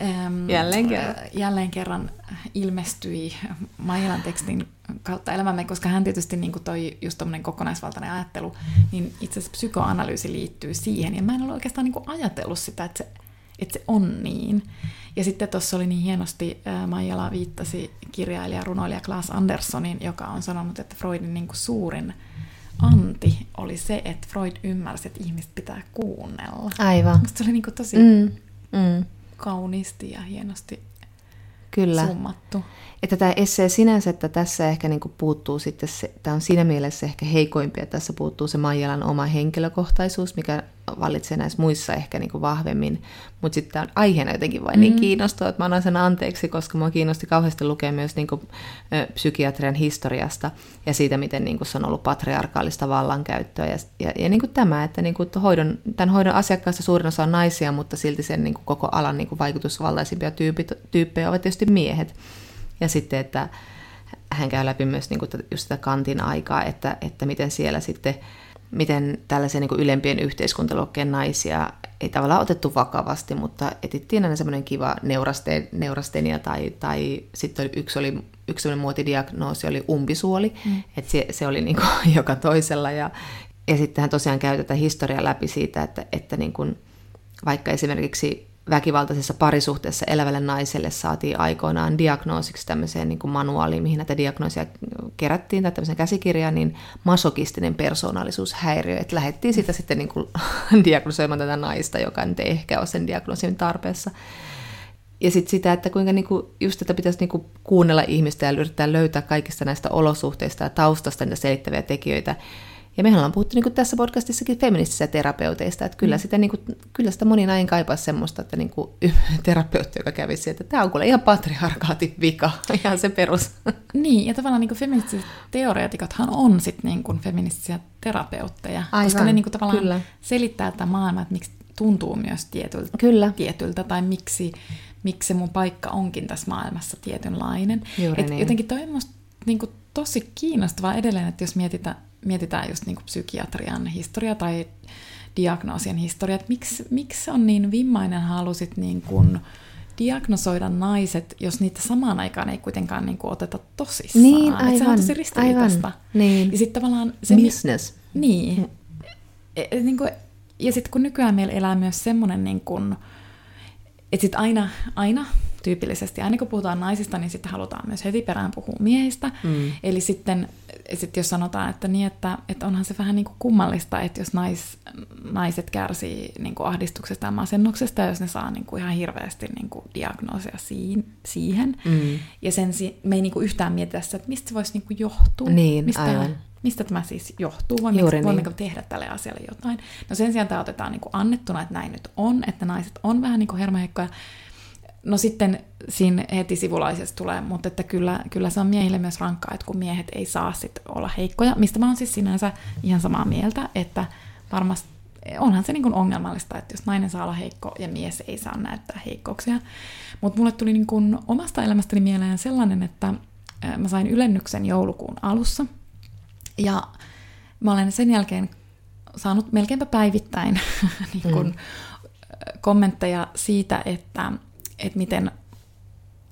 Ähm, jälleen kerran. Jälleen kerran ilmestyi Mailan tekstin kautta elämämme, koska hän tietysti niin kuin toi just tommonen kokonaisvaltainen ajattelu, niin itse asiassa psykoanalyysi liittyy siihen. Ja mä en ole oikeastaan niin kuin ajatellut sitä, että se, että se on niin. Ja sitten tuossa oli niin hienosti, Maijala viittasi kirjailija, runoilija Klaas Anderssonin, joka on sanonut, että Freudin niin kuin suurin anti oli se, että Freud ymmärsi, että ihmiset pitää kuunnella. Aivan. Musta se oli niin kuin tosi... Mm, mm kauniisti ja hienosti Kyllä. summattu. Että tämä essee sinänsä, että tässä ehkä niin kuin puuttuu sitten se, tämä on siinä mielessä ehkä heikoimpi, että tässä puuttuu se Maijalan oma henkilökohtaisuus, mikä vallitsee näissä muissa ehkä niin kuin vahvemmin, mutta sitten tämä on aiheena jotenkin vain niin mm. niin kiinnostava, että mä annan sen anteeksi, koska mua kiinnosti kauheasti lukea myös niin kuin, psykiatrian historiasta ja siitä, miten niin kuin se on ollut patriarkaalista vallankäyttöä ja, ja, ja niin kuin tämä, että niin kuin hoidon, tämän hoidon asiakkaista suurin osa on naisia, mutta silti sen niin kuin koko alan niin kuin vaikutusvaltaisimpia tyypit, tyyppejä ovat tietysti miehet. Ja sitten, että hän käy läpi myös niin kuin just sitä kantin aikaa, että, että miten siellä sitten, miten tällaisia niin kuin ylempien yhteiskuntaluokkien naisia ei tavallaan otettu vakavasti, mutta etittiin aina semmoinen kiva neuraste, neurastenia tai, tai sitten yksi oli yksi semmoinen muotidiagnoosi oli umpisuoli, mm. että se, se oli niin kuin joka toisella ja, ja sittenhän tosiaan käytetään historiaa läpi siitä, että, että niin kuin, vaikka esimerkiksi väkivaltaisessa parisuhteessa elävälle naiselle saatiin aikoinaan diagnoosiksi tämmöiseen niin kuin manuaaliin, mihin näitä diagnoosia kerättiin, tai tämmöisen käsikirjaan, niin masokistinen persoonallisuushäiriö, että lähdettiin sitä sitten niin kuin diagnosoimaan tätä naista, joka nyt ei ehkä ole sen diagnoosin tarpeessa. Ja sitten sitä, että kuinka niinku, just että pitäisi niinku kuunnella ihmistä ja yrittää löytää kaikista näistä olosuhteista ja taustasta niitä selittäviä tekijöitä. Ja mehän ollaan puhuttu niin kuin tässä podcastissakin feministisistä terapeuteista, että kyllä, mm. sitä, niin kuin, kyllä sitä moni nainen kaipaisi semmoista, että niin kuin, terapeutti, joka kävisi, että tämä on kuule ihan patriarkaatin vika, ihan se perus. Niin, ja tavallaan niin kuin feministiset teoreetikothan on sitten niin kuin feministisiä terapeutteja, Aivan, koska ne niin kuin tavallaan kyllä. selittää tätä maailmaa, että miksi tuntuu myös tietyltä, kyllä. tietyltä tai miksi, miksi se mun paikka onkin tässä maailmassa tietynlainen. Et niin. Jotenkin toi on niin kuin, tosi kiinnostavaa edelleen, että jos mietitään, mietitään just niin kuin psykiatrian historia tai diagnoosien historia, että miksi, miksi on niin vimmainen halusit niin kuin diagnosoida naiset, jos niitä samaan aikaan ei kuitenkaan niin kuin oteta tosissaan. Niin, aivan. se on tosi ristiriitaista. Niin. Ja sitten tavallaan se... Business. Niin. Mm. E, e, niin kuin, ja sitten kun nykyään meillä elää myös semmoinen niin kuin, että sitten aina, aina tyypillisesti, aina kun puhutaan naisista, niin sitten halutaan myös heti perään puhua miehistä. Mm. Eli sitten sit jos sanotaan, että, niin, että, että onhan se vähän niin kuin kummallista, että jos nais, naiset kärsii niin kuin ahdistuksesta ja masennuksesta, jos ne saa niin kuin ihan hirveästi niin kuin diagnoosia siihen. Mm. Ja sen me ei niin kuin yhtään mietitä sitä, että mistä se voisi niin kuin johtua. Niin, mistä, aivan. Mistä tämä siis johtuu, vai Juuri niin. voimmeko tehdä tälle asialle jotain. No sen sijaan tämä otetaan niin kuin annettuna, että näin nyt on, että naiset on vähän niin kuin hermoheikkoja. No sitten siinä heti sivulaisessa tulee, mutta että kyllä, kyllä se on miehille myös rankkaa, että kun miehet ei saa sit olla heikkoja, mistä mä oon siis sinänsä ihan samaa mieltä, että varmasti onhan se niin kuin ongelmallista, että jos nainen saa olla heikko ja mies ei saa näyttää heikkouksia. Mutta mulle tuli niin kuin omasta elämästäni mieleen sellainen, että mä sain ylennyksen joulukuun alussa – ja mä olen sen jälkeen saanut melkeinpä päivittäin niin kun, mm. kommentteja siitä, että, että miten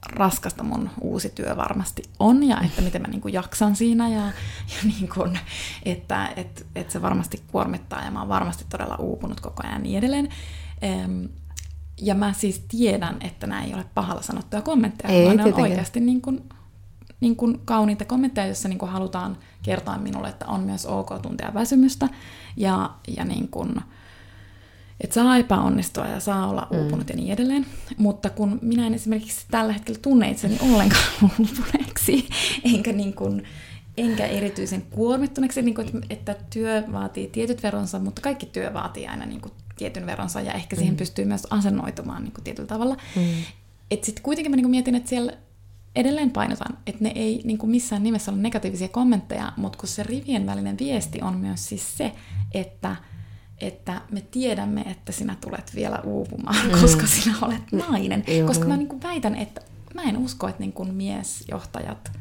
raskasta mun uusi työ varmasti on ja että miten mä niin kuin jaksan siinä ja, ja niin kuin, että et, et se varmasti kuormittaa ja mä oon varmasti todella uupunut koko ajan ja niin edelleen. Ja mä siis tiedän, että nämä ei ole pahalla sanottuja kommentteja, ei, vaan ne on oikeasti niin kuin niin kuin kauniita kommentteja, joissa niin kuin halutaan kertoa minulle, että on myös ok tuntea väsymystä ja, ja niin kuin, että saa epäonnistua ja saa olla mm. uupunut mm. ja niin edelleen. Mutta kun minä en esimerkiksi tällä hetkellä tunne itseni ollenkaan uupuneeksi, enkä, niin kuin, enkä erityisen kuormittuneeksi, niin kuin, että työ vaatii tietyt veronsa, mutta kaikki työ vaatii aina niin kuin, tietyn veronsa ja ehkä siihen mm. pystyy myös asennoitumaan niin kuin, tietyllä tavalla. Mm. Että sitten kuitenkin mä niin kuin, mietin, että siellä edelleen painotan, että ne ei niin kuin missään nimessä ole negatiivisia kommentteja, mutta kun se rivien välinen viesti on myös siis se, että, että me tiedämme, että sinä tulet vielä uupumaan, mm. koska sinä olet nainen. Mm. Koska mä niin kuin väitän, että mä en usko, että niin kuin miesjohtajat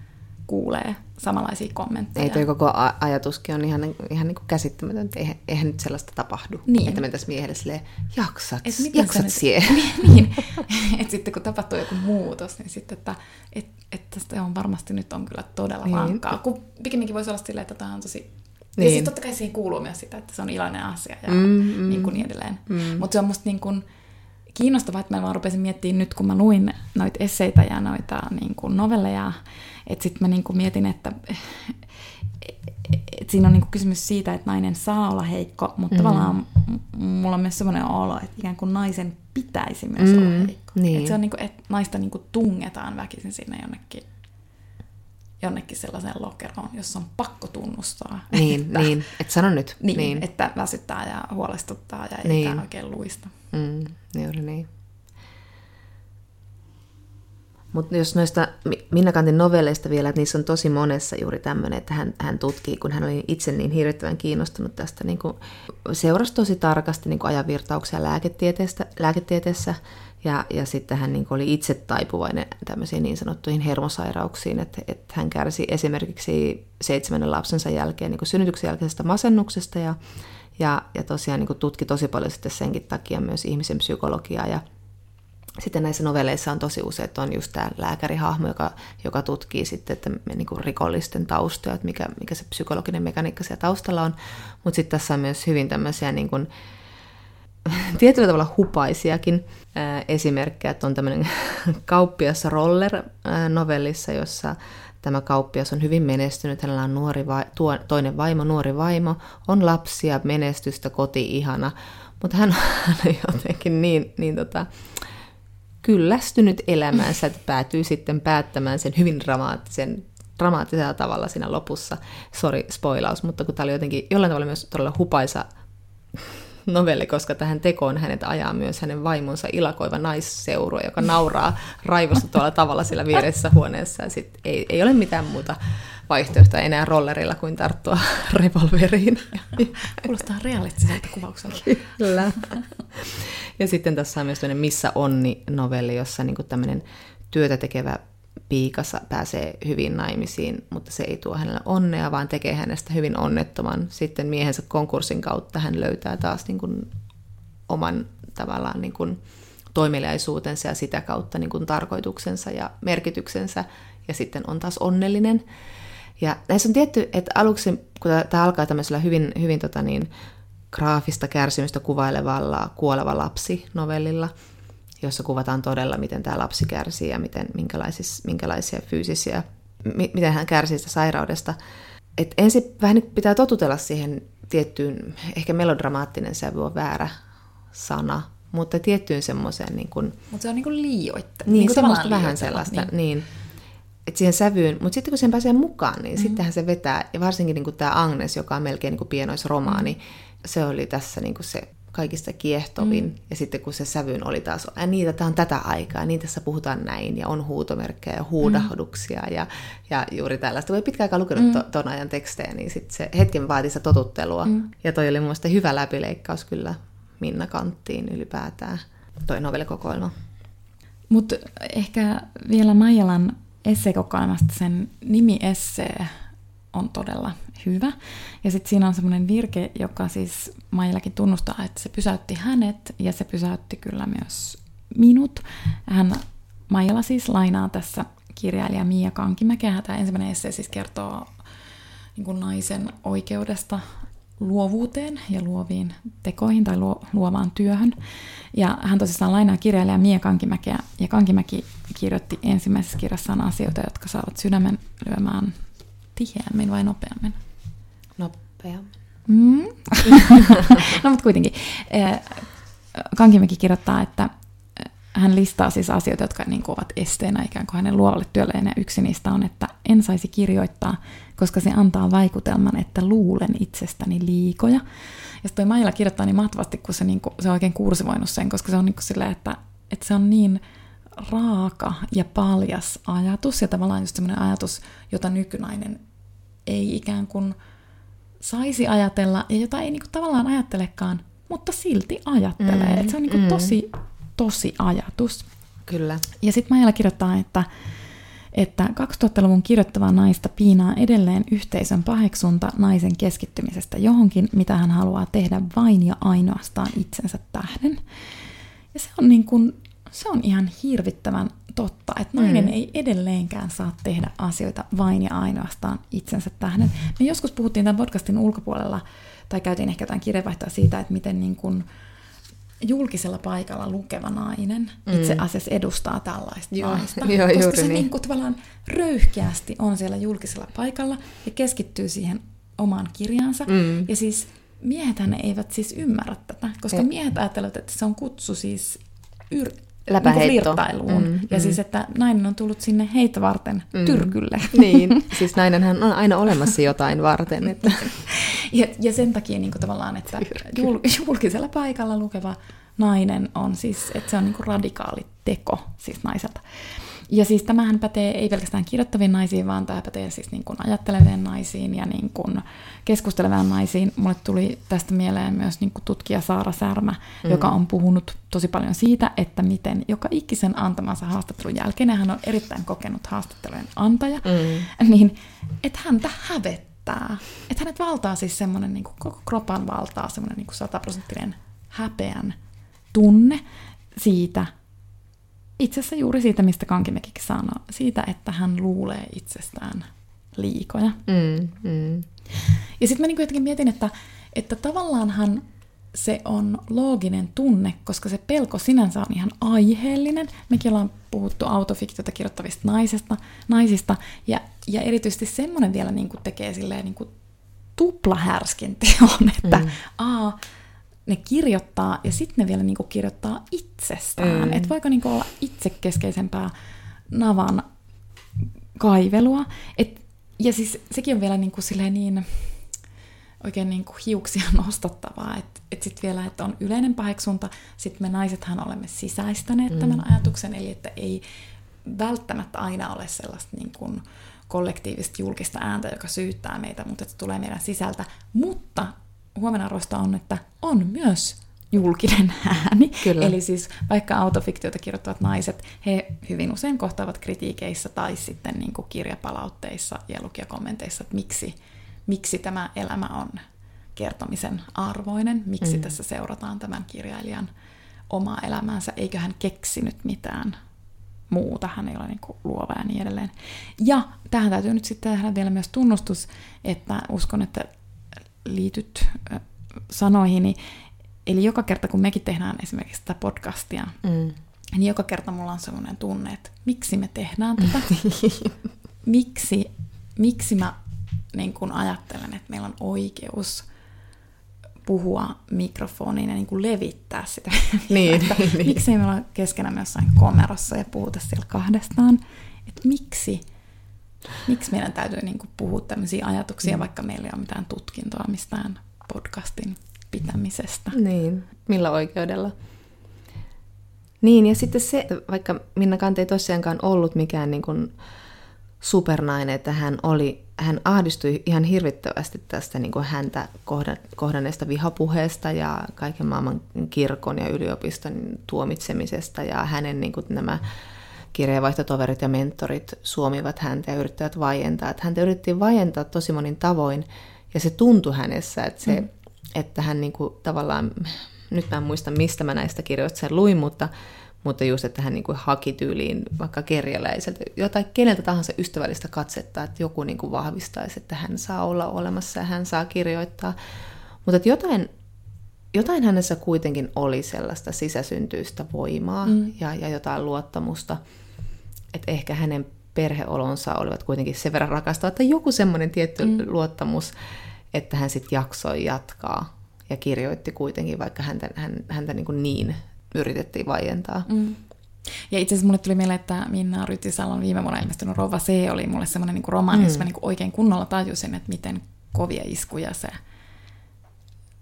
kuulee samanlaisia kommentteja. Ei toi koko ajatuskin on ihan, ihan niin kuin käsittämätön, eihän, eihän nyt sellaista tapahdu. Niin. Että mentäisiin miehelle silleen, jaksat, et jaksat nyt, sie. niin, niin. että sitten kun tapahtuu joku muutos, niin sitten, että et, et tästä on varmasti nyt on kyllä todella niin. rankkaa. Kun pikemminkin voisi olla silleen, että tämä on tosi niin. Ja siis totta kai siihen kuuluu myös sitä, että se on iloinen asia ja mm, mm, niin, kuin niin edelleen. Mm. Mutta se on musta niin kuin, kiinnostavaa, että mä vaan rupesin miettimään nyt, kun mä luin noita esseitä ja noita niin kuin novelleja, että sitten mä niin kuin mietin, että et siinä on niin kuin kysymys siitä, että nainen saa olla heikko, mutta mm. tavallaan mulla on myös sellainen olo, että ikään kuin naisen pitäisi myös mm. olla heikko. Niin. Että se on niin kuin, että naista niin kuin tungetaan väkisin sinne jonnekin jonnekin sellaiseen lokeroon, jossa on pakko tunnustaa. Niin, että, niin. että sano nyt. Niin, niin, että väsyttää ja huolestuttaa ja ei niin. oikein luista. Mm, juuri niin. Mutta jos noista Minna Kantin novelleista vielä, että niissä on tosi monessa juuri tämmöinen, että hän, hän tutkii, kun hän oli itse niin hirvittävän kiinnostunut tästä, niin kuin, seurasi tosi tarkasti niin kuin ajanvirtauksia lääketieteessä, lääketieteessä ja, ja sitten hän niin oli itse taipuvainen tämmöisiin niin sanottuihin hermosairauksiin, että, että hän kärsi esimerkiksi seitsemännen lapsensa jälkeen niin synnytyksen jälkeisestä masennuksesta ja, Ja, ja tosiaan niin tutki tosi paljon sitten senkin takia myös ihmisen psykologiaa ja sitten näissä novelleissa on tosi usein, että on just tämä lääkärihahmo, joka, joka tutkii sitten että niin kuin rikollisten taustoja, että mikä, mikä se psykologinen mekaniikka siellä taustalla on. Mutta sitten tässä on myös hyvin tämmöisiä niin kuin, tietyllä tavalla hupaisiakin ää, esimerkkejä, että on tämmöinen kauppias Roller novellissa, jossa tämä kauppias on hyvin menestynyt, hänellä on nuori va- tuo, toinen vaimo, nuori vaimo, on lapsia, menestystä, koti ihana, mutta hän on jotenkin niin, niin tota, kyllästynyt elämäänsä, että päätyy sitten päättämään sen hyvin dramaattisen dramaattisella tavalla siinä lopussa. Sori, spoilaus, mutta kun tämä oli jotenkin jollain tavalla myös todella hupaisa novelli, koska tähän tekoon hänet ajaa myös hänen vaimonsa ilakoiva naisseuro, joka nauraa raivostuttavalla tavalla sillä vieressä huoneessa. Ja sit ei, ei ole mitään muuta vaihtoehtoa enää rollerilla kuin tarttua revolveriin. Kuulostaa realistiselta kuvaukselta. Kyllä. Ja sitten tässä on myös Missä onni-novelli, jossa niin tämmöinen työtä tekevä piikassa pääsee hyvin naimisiin, mutta se ei tuo hänelle onnea, vaan tekee hänestä hyvin onnettoman. Sitten miehensä konkurssin kautta hän löytää taas niin kuin oman tavallaan niin kuin toimeliaisuutensa ja sitä kautta niin kuin tarkoituksensa ja merkityksensä, ja sitten on taas onnellinen. Ja näissä on tietty, että aluksi, kun tämä alkaa tämmöisellä hyvin, hyvin tota niin, graafista kärsimystä kuvailevalla kuoleva lapsi novellilla, jossa kuvataan todella, miten tämä lapsi kärsii ja miten, minkälaisia fyysisiä, miten hän kärsii sitä sairaudesta. Et ensin vähän pitää totutella siihen tiettyyn, ehkä melodramaattinen sävy on väärä sana, mutta tiettyyn semmoiseen niin kuin... Mutta se on niin kuin liioittelu. Niin, niin semmoista vähän sellaista, niin. niin että siihen sävyyn, mutta sitten kun sen pääsee mukaan, niin mm-hmm. sittenhän se vetää, ja varsinkin niin kuin tämä Agnes, joka on melkein niin kuin pienoisromaani, mm-hmm se oli tässä niin kuin se kaikista kiehtovin. Mm. Ja sitten kun se sävyn oli taas, ja niitä, tämä on tätä aikaa, niin tässä puhutaan näin, ja on huutomerkkejä ja huudahduksia, mm. ja, ja juuri tällaista. Kun ei pitkään aikaa lukenut mm. to, ton ajan tekstejä, niin sitten se hetken vaati sitä totuttelua. Mm. Ja toi oli mun mielestä hyvä läpileikkaus kyllä Minna Kanttiin ylipäätään, toi novellikokoelma. Mutta ehkä vielä Maijalan esseekokoelmasta sen nimi-essee on todella hyvä. Ja sitten siinä on semmoinen virke, joka siis Maijallakin tunnustaa, että se pysäytti hänet ja se pysäytti kyllä myös minut. Hän, Maijala siis lainaa tässä kirjailija Mia Kankimäkeä. Tämä ensimmäinen essee siis kertoo niin kuin naisen oikeudesta luovuuteen ja luoviin tekoihin tai luo, luovaan työhön. Ja hän tosissaan lainaa kirjailija Mia Kankimäkeä, ja Kankimäki kirjoitti ensimmäisessä kirjassaan asioita, jotka saavat sydämen lyömään tiheämmin vai nopeammin? Nopeammin. Mm. no mutta kuitenkin. Eh, Kankimäki kirjoittaa, että eh, hän listaa siis asioita, jotka niin kuin ovat esteenä ikään kuin hänen luovalle työlleen, ja yksi niistä on, että en saisi kirjoittaa, koska se antaa vaikutelman, että luulen itsestäni liikoja. Ja toi Maijala kirjoittaa niin mahtavasti, kun se, niin kuin, se on oikein kursivoinut sen, koska se on niin kuin silleen, että, että se on niin raaka ja paljas ajatus, ja tavallaan just semmoinen ajatus, jota nykynainen ei ikään kuin saisi ajatella, ja jota ei niin kuin tavallaan ajattelekaan, mutta silti ajattelee. Mm, että se on niin kuin mm. tosi, tosi ajatus. Kyllä. Ja sitten Maijala kirjoittaa, että, että 2000-luvun kirjoittavaa naista piinaa edelleen yhteisön paheksunta naisen keskittymisestä johonkin, mitä hän haluaa tehdä vain ja ainoastaan itsensä tähden. Ja se on, niin kuin, se on ihan hirvittävän totta, että nainen mm. ei edelleenkään saa tehdä asioita vain ja ainoastaan itsensä tähden. Me joskus puhuttiin tämän podcastin ulkopuolella, tai käytiin ehkä jotain kirjeenvaihtoa siitä, että miten niin kuin julkisella paikalla lukeva nainen mm. itse asiassa edustaa tällaista Joo, naista. Jo, koska se niin. niin kuin tavallaan röyhkeästi on siellä julkisella paikalla ja keskittyy siihen omaan kirjaansa. Mm. Ja siis miehethän eivät siis ymmärrä tätä, koska miehet ajattelevat, että se on kutsu siis yr- Niin mm, ja mm. siis, että nainen on tullut sinne heitä varten mm. tyrkylle. Niin, siis nainenhän on aina olemassa jotain varten. Että. ja, ja sen takia niin kuin tavallaan, että jul, julkisella paikalla lukeva nainen on siis, että se on niin kuin radikaali teko siis naiselta. Ja siis tämähän pätee ei pelkästään kirjoittaviin naisiin, vaan tämä pätee siis niin kuin ajatteleviin naisiin ja niin kuin keskusteleviin naisiin. Mulle tuli tästä mieleen myös niin kuin tutkija Saara Särmä, mm. joka on puhunut tosi paljon siitä, että miten joka ikisen antamansa haastattelun jälkeen, hän on erittäin kokenut haastattelujen antaja, mm. niin että häntä hävettää. Että hänet valtaa siis semmoinen, niin koko kropan valtaa semmoinen niin sataprosenttinen häpeän tunne siitä, itse asiassa juuri siitä, mistä Kankimekikin sanoo, siitä, että hän luulee itsestään liikoja. Mm, mm. Ja sitten mä niin jotenkin mietin, että, että tavallaanhan se on looginen tunne, koska se pelko sinänsä on ihan aiheellinen. Mekin ollaan puhuttu autofiktiota kirjoittavista naisista, naisista ja, ja erityisesti semmoinen vielä niin kuin tekee silleen niin kuin tuplahärskin teon, että mm. a, ne kirjoittaa ja sitten ne vielä niin kuin kirjoittaa itsestään. Mm. Että voiko niin kuin olla itsekeskeisempää navan kaivelua. Et, ja siis sekin on vielä niin, silleen niin oikein niin kuin hiuksia nostattavaa. Että et sitten vielä, että on yleinen paheksunta, sitten me naisethan olemme sisäistäneet mm. tämän ajatuksen, eli että ei välttämättä aina ole sellaista niin kuin kollektiivista julkista ääntä, joka syyttää meitä, mutta että se tulee meidän sisältä. Mutta huomenarvoista on, että on myös julkinen ääni. Kyllä. Eli siis vaikka autofiktiota kirjoittavat naiset, he hyvin usein kohtaavat kritiikeissä tai sitten niin kuin kirjapalautteissa ja lukijakommenteissa, että miksi, miksi tämä elämä on kertomisen arvoinen, miksi mm. tässä seurataan tämän kirjailijan omaa elämäänsä, eikö hän keksinyt mitään muuta, hän ei ole niin kuin luova ja niin edelleen. Ja tähän täytyy nyt sitten tehdä vielä myös tunnustus, että uskon, että liityt sanoihini, eli joka kerta kun mekin tehdään esimerkiksi tätä podcastia, mm. niin joka kerta mulla on sellainen tunne, että miksi me tehdään tätä, miksi, miksi mä niin kun ajattelen, että meillä on oikeus puhua mikrofoniin ja niin kuin levittää sitä. Niin, että niin. Miksei me olla keskenämme jossain komerossa ja puhuta siellä kahdestaan. Että miksi, miksi meidän täytyy niin kuin puhua tämmöisiä ajatuksia, mm. vaikka meillä ei ole mitään tutkintoa mistään podcastin pitämisestä. Niin, millä oikeudella? Niin, ja sitten se, vaikka Minna Kante ei tosiaankaan ollut mikään niin kuin supernainen, että hän oli hän ahdistui ihan hirvittävästi tästä niin kuin häntä kohdanneesta vihapuheesta ja kaiken maailman kirkon ja yliopiston tuomitsemisesta ja hänen niin kuin nämä kirjeenvaihtotoverit ja mentorit suomivat häntä ja yrittävät vaientaa. Että häntä yritettiin vaientaa tosi monin tavoin ja se tuntui hänessä, että, se, mm. että hän niin kuin, tavallaan, nyt mä en muista mistä mä näistä kirjoista sen luin, mutta mutta just, että hän niin kuin haki tyyliin vaikka kerjäläiseltä, jotain keneltä tahansa ystävällistä katsetta, että joku niin kuin vahvistaisi, että hän saa olla olemassa ja hän saa kirjoittaa. Mutta että jotain, jotain hänessä kuitenkin oli sellaista sisäsyntyistä voimaa mm. ja, ja jotain luottamusta, että ehkä hänen perheolonsa olivat kuitenkin sen verran rakastavaa, että joku semmoinen tietty mm. luottamus, että hän sitten jaksoi jatkaa ja kirjoitti kuitenkin, vaikka häntä, hän, häntä niin, kuin niin yritettiin vaientaa. Mm. Ja itse asiassa mulle tuli mieleen, että Minna Rytisalon viime vuonna ilmestynyt Rova C oli mulle semmoinen niin romaani, mm. jossa mä niin oikein kunnolla tajusin, että miten kovia iskuja se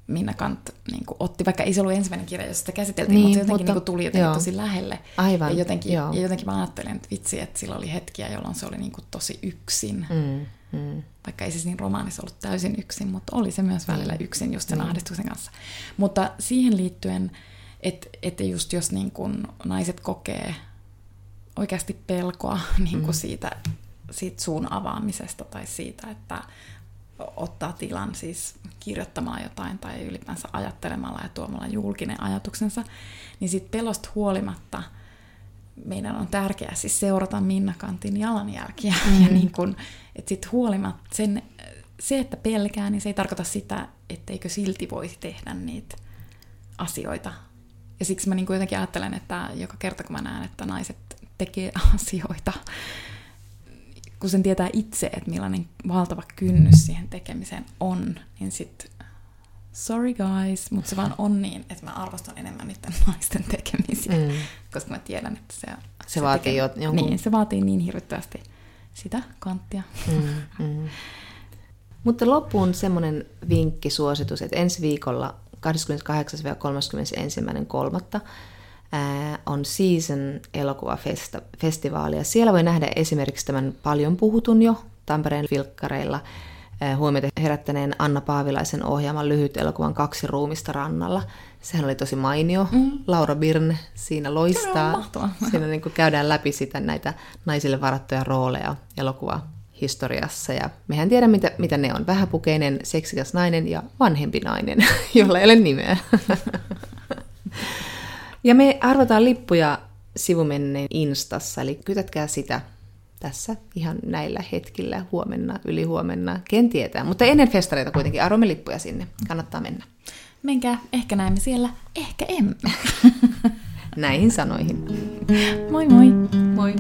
Minna Kant niin kuin, otti, vaikka ei se ollut ensimmäinen kirja, jossa sitä käsiteltiin, niin, mutta se jotenkin mutta, niin kuin, tuli jotenkin joo. tosi lähelle. Aivan, ja jotenkin, joo. ja jotenkin mä ajattelin, että vitsi, että sillä oli hetkiä, jolloin se oli niin kuin, tosi yksin. Mm, mm. Vaikka ei se siinä romaanissa ollut täysin yksin, mutta oli se myös välillä mm. yksin just sen mm. ahdistuksen kanssa. Mutta siihen liittyen että et just jos niin kun naiset kokee oikeasti pelkoa niin kun mm. siitä, siitä suun avaamisesta tai siitä, että ottaa tilan siis kirjoittamaan jotain tai ylipäänsä ajattelemalla ja tuomalla julkinen ajatuksensa, niin sitten pelosta huolimatta meidän on tärkeää siis seurata Minna Kantin jalanjälkiä. Mm. Ja niin kun, että sit huolimatta sen, se, että pelkää, niin se ei tarkoita sitä, etteikö silti voisi tehdä niitä asioita ja siksi mä niin jotenkin ajattelen, että joka kerta kun mä näen, että naiset tekee asioita, kun sen tietää itse, että millainen valtava kynnys siihen tekemiseen on, niin sitten sorry guys, mutta se vaan on niin, että mä arvostan enemmän niiden naisten tekemisiä, mm. koska mä tiedän, että se, se, se vaatii tekee, jo, jonkun... Niin, se vaatii niin hirvittävästi sitä kanttia. Mm, mm. Mutta loppuun semmoinen vinkki, suositus, että ensi viikolla 28-31.3. on Season elokuvafestivaali. Ja siellä voi nähdä esimerkiksi tämän paljon puhutun jo Tampereen filkkareilla huomiota herättäneen Anna Paavilaisen ohjaaman lyhyt elokuvan Kaksi ruumista rannalla. Sehän oli tosi mainio. Mm. Laura Birn siinä loistaa. Siinä niin kuin käydään läpi sitä näitä naisille varattuja rooleja elokuva historiassa. Ja mehän tiedä, mitä, mitä ne on. Vähäpukeinen, seksikäs nainen ja vanhempi nainen, jolla ei ole nimeä. ja me arvotaan lippuja sivumenneen Instassa, eli kytätkää sitä tässä ihan näillä hetkillä, huomenna, yli huomenna, ken tietää. Mutta ennen festareita kuitenkin arvomme lippuja sinne, kannattaa mennä. Menkää, ehkä näemme siellä, ehkä emme. Näihin sanoihin. Moi moi! Moi!